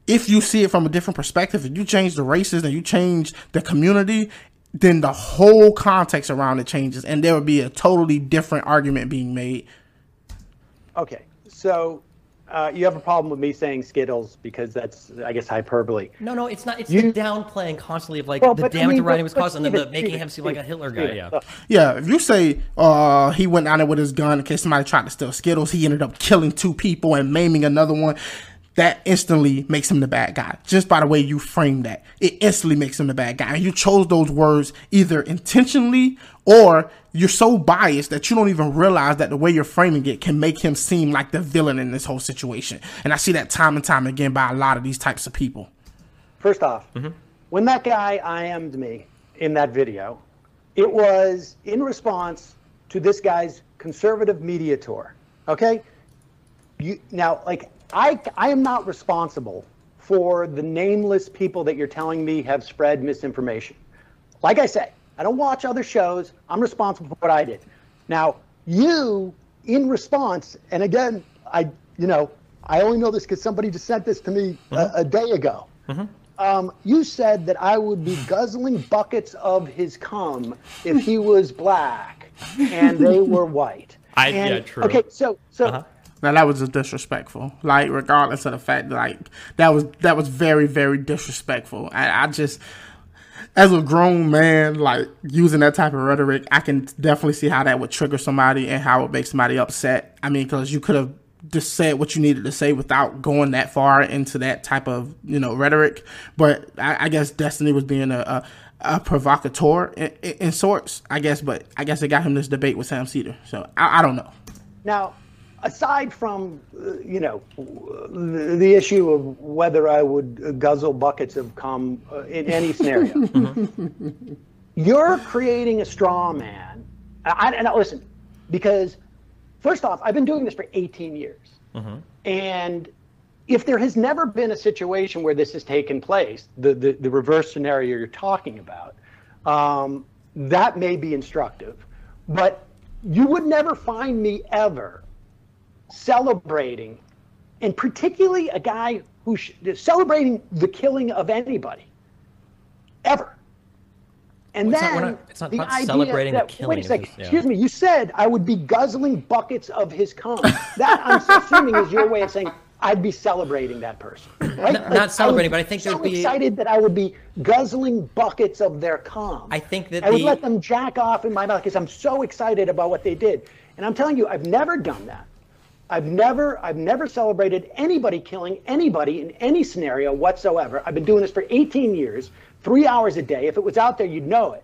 if you see it from a different perspective, if you change the races and you change the community, then the whole context around it changes, and there would be a totally different argument being made. Okay, so uh, you have a problem with me saying Skittles because that's, I guess, hyperbole. No, no, it's not. It's You- the downplaying constantly of like Well, the but I damage mean, the writing was but caused, and then the Steven, making Steven, him seem like a Hitler guy. Steven, Yeah. look, Yeah, if you say uh, he went out there with his gun in case somebody tried to steal Skittles, he ended up killing two people and maiming another one. That instantly makes him the bad guy. Just by the way you frame that, it instantly makes him the bad guy. And you chose those words either intentionally or you're so biased that you don't even realize that the way you're framing it can make him seem like the villain in this whole situation. And I see that time and time again by a lot of these types of people. First off, mm-hmm. when that guy IM'd me in that video, it was in response to this guy's conservative media tour. Okay? You now like I I am not responsible for the nameless people that you're telling me have spread misinformation. Like I say, I don't watch other shows. I'm responsible for what I did. Now, you in response, and again, I you know, I only know this because somebody just sent this to me a, a day ago. Um, you said that I would be guzzling buckets of his cum if he was black and they were white. I- And- yeah, true. Okay, so so Uh-huh. Now that was just disrespectful. Like regardless of the fact, like that was that was very very disrespectful. I, I just, as a grown man, like using that type of rhetoric, I can definitely see how that would trigger somebody and how it makes somebody upset. I mean, because you could have just said what you needed to say without going that far into that type of you know rhetoric. But I, I guess Destiny was being a. a a provocateur in, in, in sorts, I guess, but I guess it got him this debate with Sam Seder. So I, I don't know. Now, aside from uh, you know the, the issue of whether I would guzzle buckets of cum uh, in any scenario, you're creating a straw man. I, I, now listen, because first off, I've been doing this for 18 years, and if there has never been a situation where this has taken place, the the, the reverse scenario you're talking about, um, that may be instructive, but you would never find me ever celebrating, and particularly a guy who sh- celebrating the killing of anybody, ever. And Well, it's not- then we're not- it's not the idea celebrating the that, killing Wait a second. yeah. Excuse me. You said I would be guzzling buckets of his cum. That I'm assuming is your way of saying I'd be celebrating that person. Right? Not- not celebrating, but I think so there'd be- excited that I would be guzzling buckets of their cum. I think that I would the- let them jack off in my mouth because I'm so excited about what they did. And I'm telling you, I've never done that. I've never, I've never celebrated anybody killing anybody in any scenario whatsoever. I've been doing this for 18 years, three hours a day. If it was out there, you'd know it.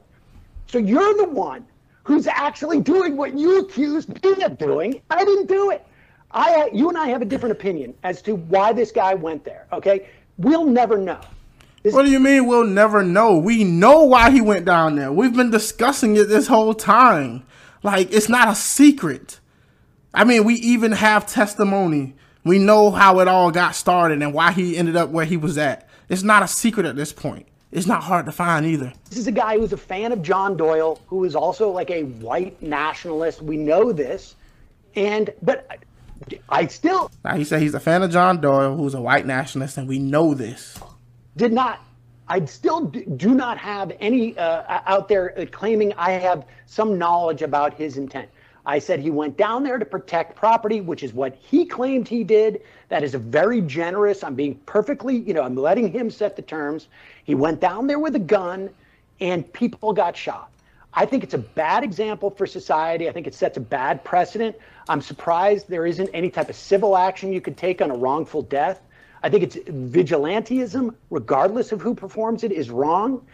So you're the one who's actually doing what you accused me of doing. I didn't do it. I, uh, you and I have a different opinion as to why this guy went there. Okay, we'll never know. What do you mean we'll never know? We know why he went down there. We've been discussing it this whole time. Like it's not a secret. I mean, we even have testimony. We know how it all got started and why he ended up where he was at. It's not a secret at this point. It's not hard to find either. This is a guy who's a fan of John Doyle, who is also like a white nationalist. We know this, and but I- still Now he said he's a fan of John Doyle, who's a white nationalist, and we know this. did not. I still do not have any uh, out there claiming I have some knowledge about his intent. I said he went down there to protect property, which is what he claimed he did. That is a very generous. I'm being perfectly, you know, I'm letting him set the terms. He went down there with a gun, and people got shot. I think it's a bad example for society. I think it sets a bad precedent. I'm surprised there isn't any type of civil action you could take on a wrongful death. I think it's vigilantism, regardless of who performs it, is wrong.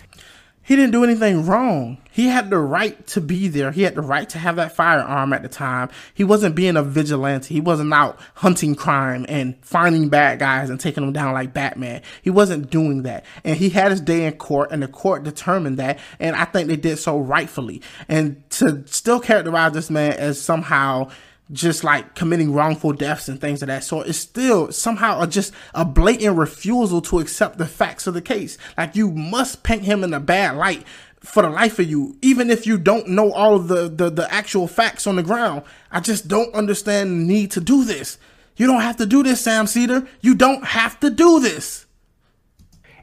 He didn't do anything wrong. He had the right to be there. He had the right to have that firearm at the time. He wasn't being a vigilante. He wasn't out hunting crime and finding bad guys and taking them down like Batman. He wasn't doing that. And he had his day in court and the court determined that. And I think they did so rightfully. And to still characterize this man as somehow just like committing wrongful deaths and things of that sort is still somehow just a blatant refusal to accept the facts of the case. Like you must paint him in a bad light for the life of you, even if you don't know all of the, the, the actual facts on the ground. I just don't understand the need to do this. You don't have to do this, Sam Seder. You don't have to do this.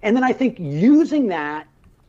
And then I think using that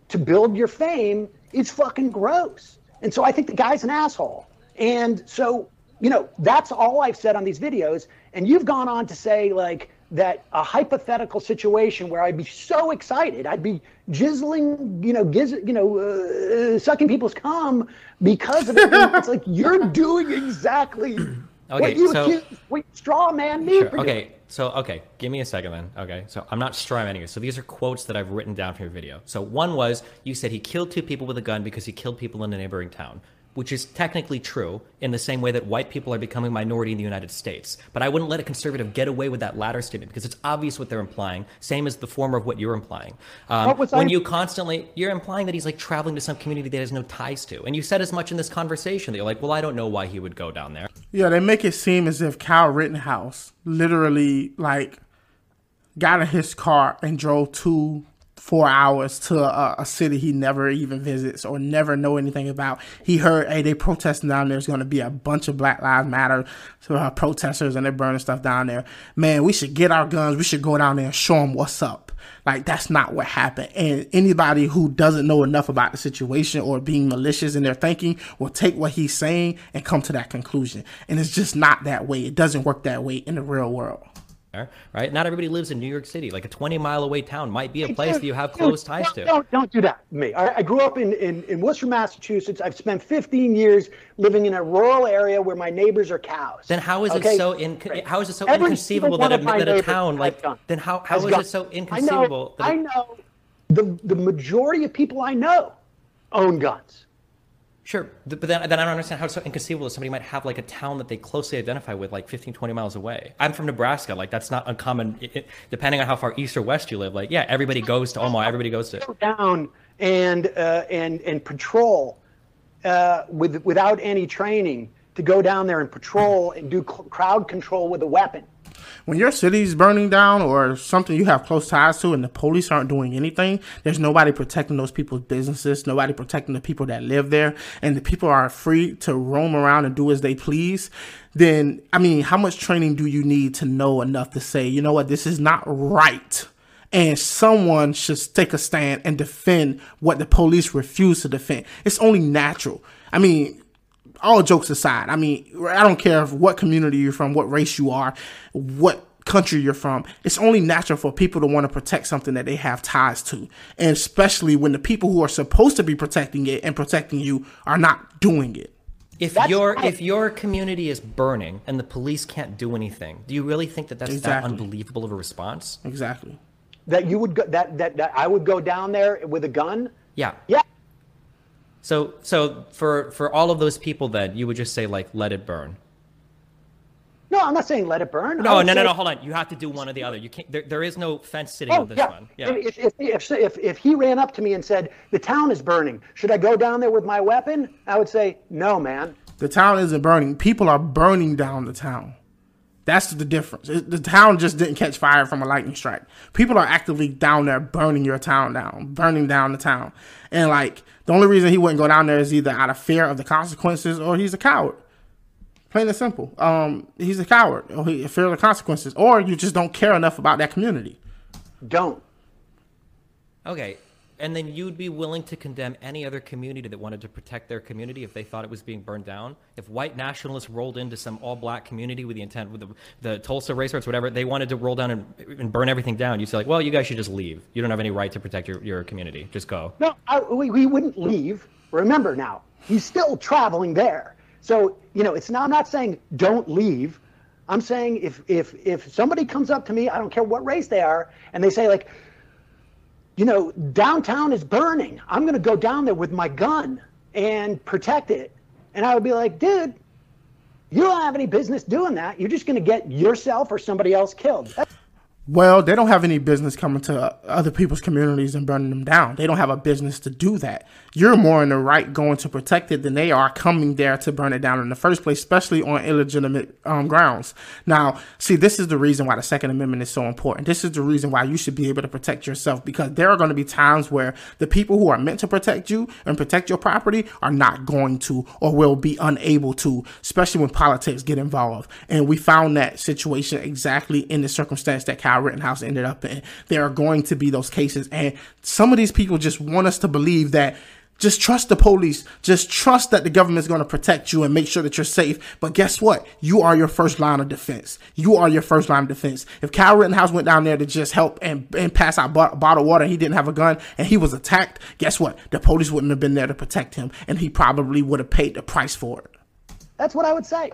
to build your fame is fucking gross. And so I think the guy's an asshole. And so, you know, that's all I've said on these videos. And you've gone on to say like that a hypothetical situation where I'd be so excited, I'd be jizzling, you know, giz, you know, uh, sucking people's cum because of it. it's like you're doing exactly Okay, what you so- accuse, what straw man me Sure. doing. Okay. So okay, give me a second then. Okay. So I'm not strawmanning you. So these are quotes that I've written down from your video. So one was you said he killed two people with a gun because he killed people in a neighboring town, which is technically true in the same way that white people are becoming minority in the United States. But I wouldn't let a conservative get away with that latter statement because it's obvious what they're implying. Same as the former of what you're implying. Um, when I- you constantly you're implying that he's like traveling to some community that has no ties to, and you said as much in this conversation that you're like, well, I don't know why he would go down there. Yeah, they make it seem as if Kyle Rittenhouse literally like got in his car and drove two, four hours to a, a city he never even visits or never know anything about. He heard, hey, they protesting down there. There's going to be a bunch of Black Lives Matter uh, protesters and they're burning stuff down there. Man, we should get our guns. We should go down there and show them what's up. Like that's not what happened. And anybody who doesn't know enough about the situation or being malicious in their thinking will take what he's saying and come to that conclusion. And it's just not that way. It doesn't work that way in the real world. Right? Not everybody lives in New York City. Like a 20 mile away town might be a place that you have close ties don't, to. Don't, don't do that to me. I, I grew up in, in, in Worcester, Massachusetts. I've spent 15 years living in a rural area where my neighbors are cows. Then how is Okay? it so in, how is it so Every inconceivable that a, that a town like then how, how is guns. it so inconceivable? I know, that I know the, the majority of people I know own guns. Sure, but then, then I don't understand how it's so inconceivable that somebody might have like a town that they closely identify with, like 15, 20 miles away. I'm from Nebraska. Like that's not uncommon. It, it- depending on how far east or west you live, like yeah, everybody goes to Omaha. Everybody goes to. Down and uh, and and patrol uh, with without any training to go down there and patrol and do c- crowd control with a weapon. When your city's burning down or something you have close ties to and the police aren't doing anything, there's nobody protecting those people's businesses, nobody protecting the people that live there, and the people are free to roam around and do as they please, then, I mean, how much training do you need to know enough to say, you know what, this is not right? And someone should take a stand and defend what the police refuse to defend. It's only natural. I mean, all jokes aside, I mean, I don't care what community you're from, what race you are, what country you're from. It's only natural for people to want to protect something that they have ties to. And especially when the people who are supposed to be protecting it and protecting you are not doing it. If That's your right. if your community is burning and the police can't do anything, do you really think that that's that unbelievable of a response? Exactly. That you would go that that, that I would go down there with a gun. Yeah. Yeah, So so for for all of those people, then you would just say like, let it burn. no, I'm not saying let it burn. No, no, no, no. Hold on. You have to do one or the other. You can't. There, there is no fence sitting Oh on this yeah. one. Yeah. If, if, if, if, if he ran up to me and said the town is burning, should I go down there with my weapon? I would say no, man. The town isn't burning. People are burning down the town. That's the difference. It- the town just didn't catch fire from a lightning strike. People are actively down there burning your town down, burning down the town. And like the only reason he wouldn't go down there is either out of fear of the consequences or he's a coward. Plain and simple. Um, he's a coward or he fear of the consequences, or you just don't care enough about that community. Don't. Okay. And then you'd be willing to condemn any other community that wanted to protect their community if they thought it was being burned down? If white nationalists rolled into some all black community with the intent, with the, the Tulsa race riots, whatever, they wanted to roll down and, and burn everything down, you'd say, like, well, you guys should just leave. You don't have any right to protect your, your community. Just go. No, I, we, we wouldn't leave. Remember now, he's still traveling there. So you know, it's not. I'm not saying don't leave. I'm saying if if if somebody comes up to me, I don't care what race they are, and they say like, you know, downtown is burning. I'm going to go down there with my gun and protect it. And I would be like, dude, you don't have any business doing that. You're just going to get yourself or somebody else killed. That's Well, they don't have any business coming to other people's communities and burning them down. They don't have a business to do that. You're more in the right going to protect it than they are coming there to burn it down in the first place, especially on illegitimate um, grounds. Now, see, this is the reason why the Second Amendment is so important. This is the reason why you should be able to protect yourself because there are going to be times where the people who are meant to protect you and protect your property are not going to or will be unable to, especially when politics get involved. And we found that situation exactly in the circumstance that Kyle Rittenhouse ended up in. There are going to be those cases, and some of these people just want us to believe that Just trust the police. Just trust that the government is going to protect you and make sure that you're safe. But guess what? You are your first line of defense. You are your first line of defense. If Kyle Rittenhouse went down there to just help and, and pass out bottled water, he didn't have a gun, and he was attacked, guess what? The police wouldn't have been there to protect him, and he probably would have paid the price for it. That's what I would say.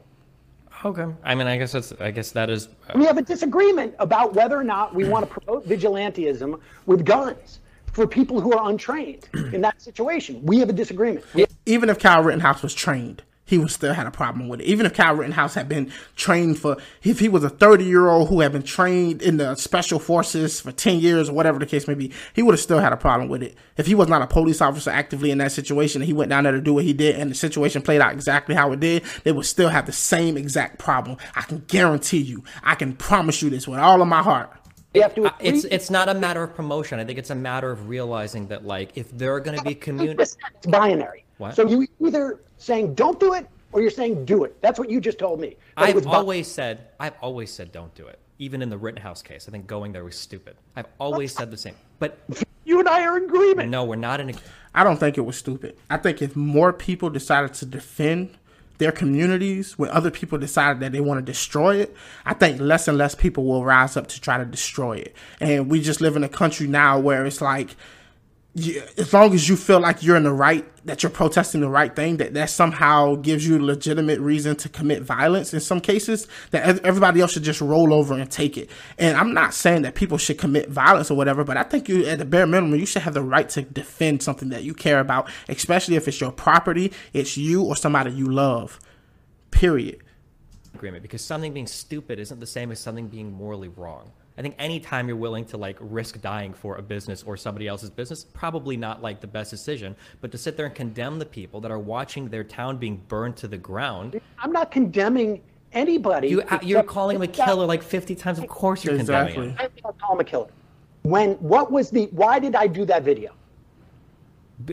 Okay. I mean, I guess that's. I guess that is. Uh... We have a disagreement about whether or not we want to promote vigilantism with guns for people who are untrained in that situation. We have a disagreement. Even if Kyle Rittenhouse was trained, he would still had a problem with it. Even if Kyle Rittenhouse had been trained for, if he was a 30 year old who had been trained in the special forces for 10 years or whatever the case may be, he would have still had a problem with it. If he was not a police officer actively in that situation, and he went down there to do what he did, and the situation played out exactly how it did, they would still have the same exact problem. I can guarantee you. I can promise you this with all of my heart. You have to. It's it's not a matter of promotion. I think it's a matter of realizing that like if there are going to be community, it's binary. What? So you either saying don't do it or you're saying do it. That's what you just told me. I've always said I've always said don't do it. Even in the Rittenhouse case, I think going there was stupid. I've always said the same. But you and I are in agreement. No, we're not in. A... I don't think it was stupid. I think if more people decided to defend their communities when other people decided that they want to destroy it, I think less and less people will rise up to try to destroy it. And we just live in a country now where it's like you, as long as you feel like you're in the right, that you're protesting the right thing, that that somehow gives you legitimate reason to commit violence in some cases, that everybody else should just roll over and take it. And I'm not saying that people should commit violence or whatever, but I think you, at the bare minimum, you should have the right to defend something that you care about, especially if it's your property, it's you or somebody you love. Period. Agreement, because something being stupid isn't the same as something being morally wrong. I think anytime you're willing to like risk dying for a business or somebody else's business, probably not like the best decision. But to sit there and condemn the people that are watching their town being burned to the ground. I'm not condemning anybody. You, you're calling him a killer like 50 times. Of course you're exactly. condemning him. I call him a killer. When, what was the, why did I do that video?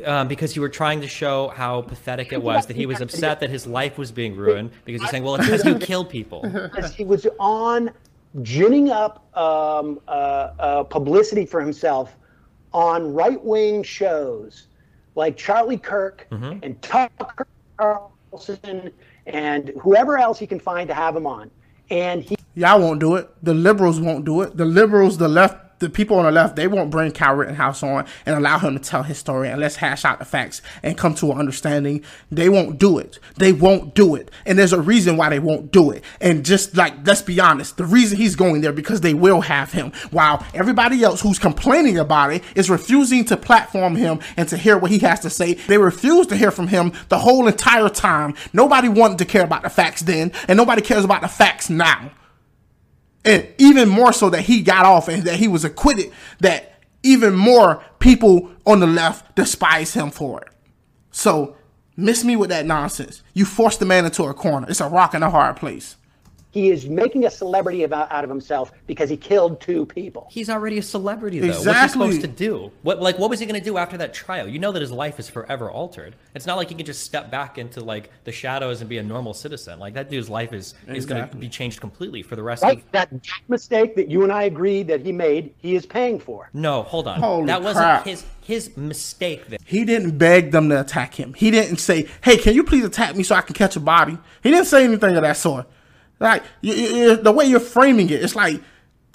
Um, because you were trying to show how pathetic it was that he was upset that his life was being ruined because you're saying, well, it's because you kill people. Because he was on ginning up um, uh, uh, publicity for himself on right wing shows like Charlie Kirk mm-hmm. and Tucker Carlson and whoever else he can find to have him on. And he. Y'all won't do it. The liberals won't do it. The liberals, the left the people on the left, they won't bring Kyle Rittenhouse on and allow him to tell his story and let's hash out the facts and come to an understanding. They won't do it. They won't do it. And there's a reason why they won't do it. And just like, let's be honest, the reason he's going there because they will have him while everybody else who's complaining about it is refusing to platform him and to hear what he has to say. They refuse to hear from him the whole entire time. Nobody wanted to care about the facts then and nobody cares about the facts now and even more so that he got off and that he was acquitted, that even more people on the left despise him for it. So miss me with that nonsense. You forced the man into a corner. It's a rock and a hard place. He is making a celebrity about, out of himself because he killed two people. He's already a celebrity, though. Exactly. What's he supposed to do? What like what was he going to do after that trial? You know that his life is forever altered. It's not like he can just step back into like the shadows and be a normal citizen. Like that dude's life is exactly. is going to be changed completely for the rest right. of that mistake that you and I agreed that he made. He is paying for. No, hold on. Holy that wasn't crap. his his mistake. There. He didn't beg them to attack him. He didn't say, "Hey, can you please attack me so I can catch a body?" He didn't say anything of that sort. Like you, you, the way you're framing it, it's like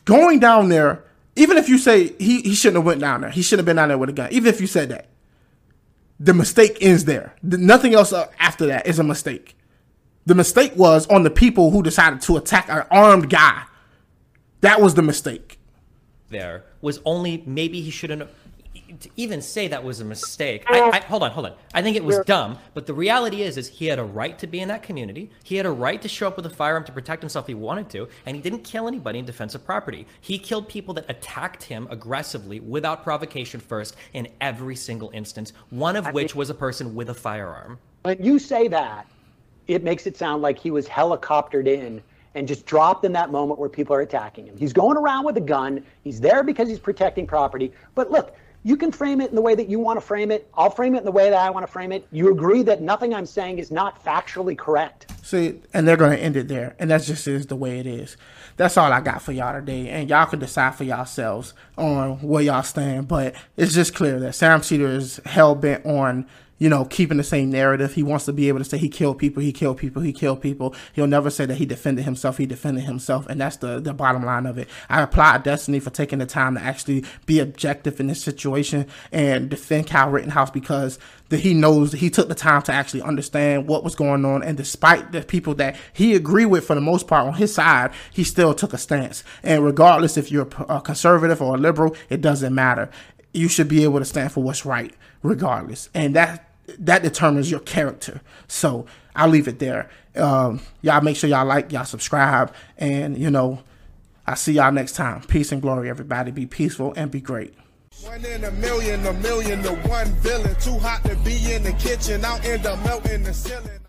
going down there. Even if you say he, he shouldn't have went down there, he shouldn't have been down there with a gun. Even if you said that, the mistake ends there. Nothing else uh, after that is a mistake. The mistake was on the people who decided to attack an armed guy. That was the mistake. There was only maybe he shouldn't to even say that was a mistake. I, I, hold on, hold on. I think it was dumb, but the reality is, is he had a right to be in that community. He had a right to show up with a firearm to protect himself if he wanted to, and he didn't kill anybody in defense of property. He killed people that attacked him aggressively without provocation first in every single instance. One of which was a person with a firearm. When you say that, it makes it sound like he was helicoptered in and just dropped in that moment where people are attacking him. He's going around with a gun. He's there because he's protecting property. But look, you can frame it in the way that you want to frame it. I'll frame it in the way that I want to frame it. You agree that nothing I'm saying is not factually correct. See, and they're going to end it there. And that just is the way it is. That's all I got for y'all today. And y'all can decide for yourselves on where y'all stand. But it's just clear that Sam Seder is hell bent on you know, keeping the same narrative. He wants to be able to say he killed people, he killed people, he killed people. He'll never say that he defended himself, he defended himself. And that's the, the bottom line of it. I applaud Destiny for taking the time to actually be objective in this situation and defend Kyle Rittenhouse because that he knows he took the time to actually understand what was going on. And despite the people that he agreed with for the most part on his side, he still took a stance. And regardless if you're a conservative or a liberal, it doesn't matter. You should be able to stand for what's right regardless. And that that determines your character. So I'll leave it there. Um, y'all make sure y'all like, y'all subscribe, and you know, I'll see y'all next time. Peace and glory, everybody. Be peaceful and be great. One in a million, a million to. Too hot to be in the kitchen. I'll end up melting the ceiling.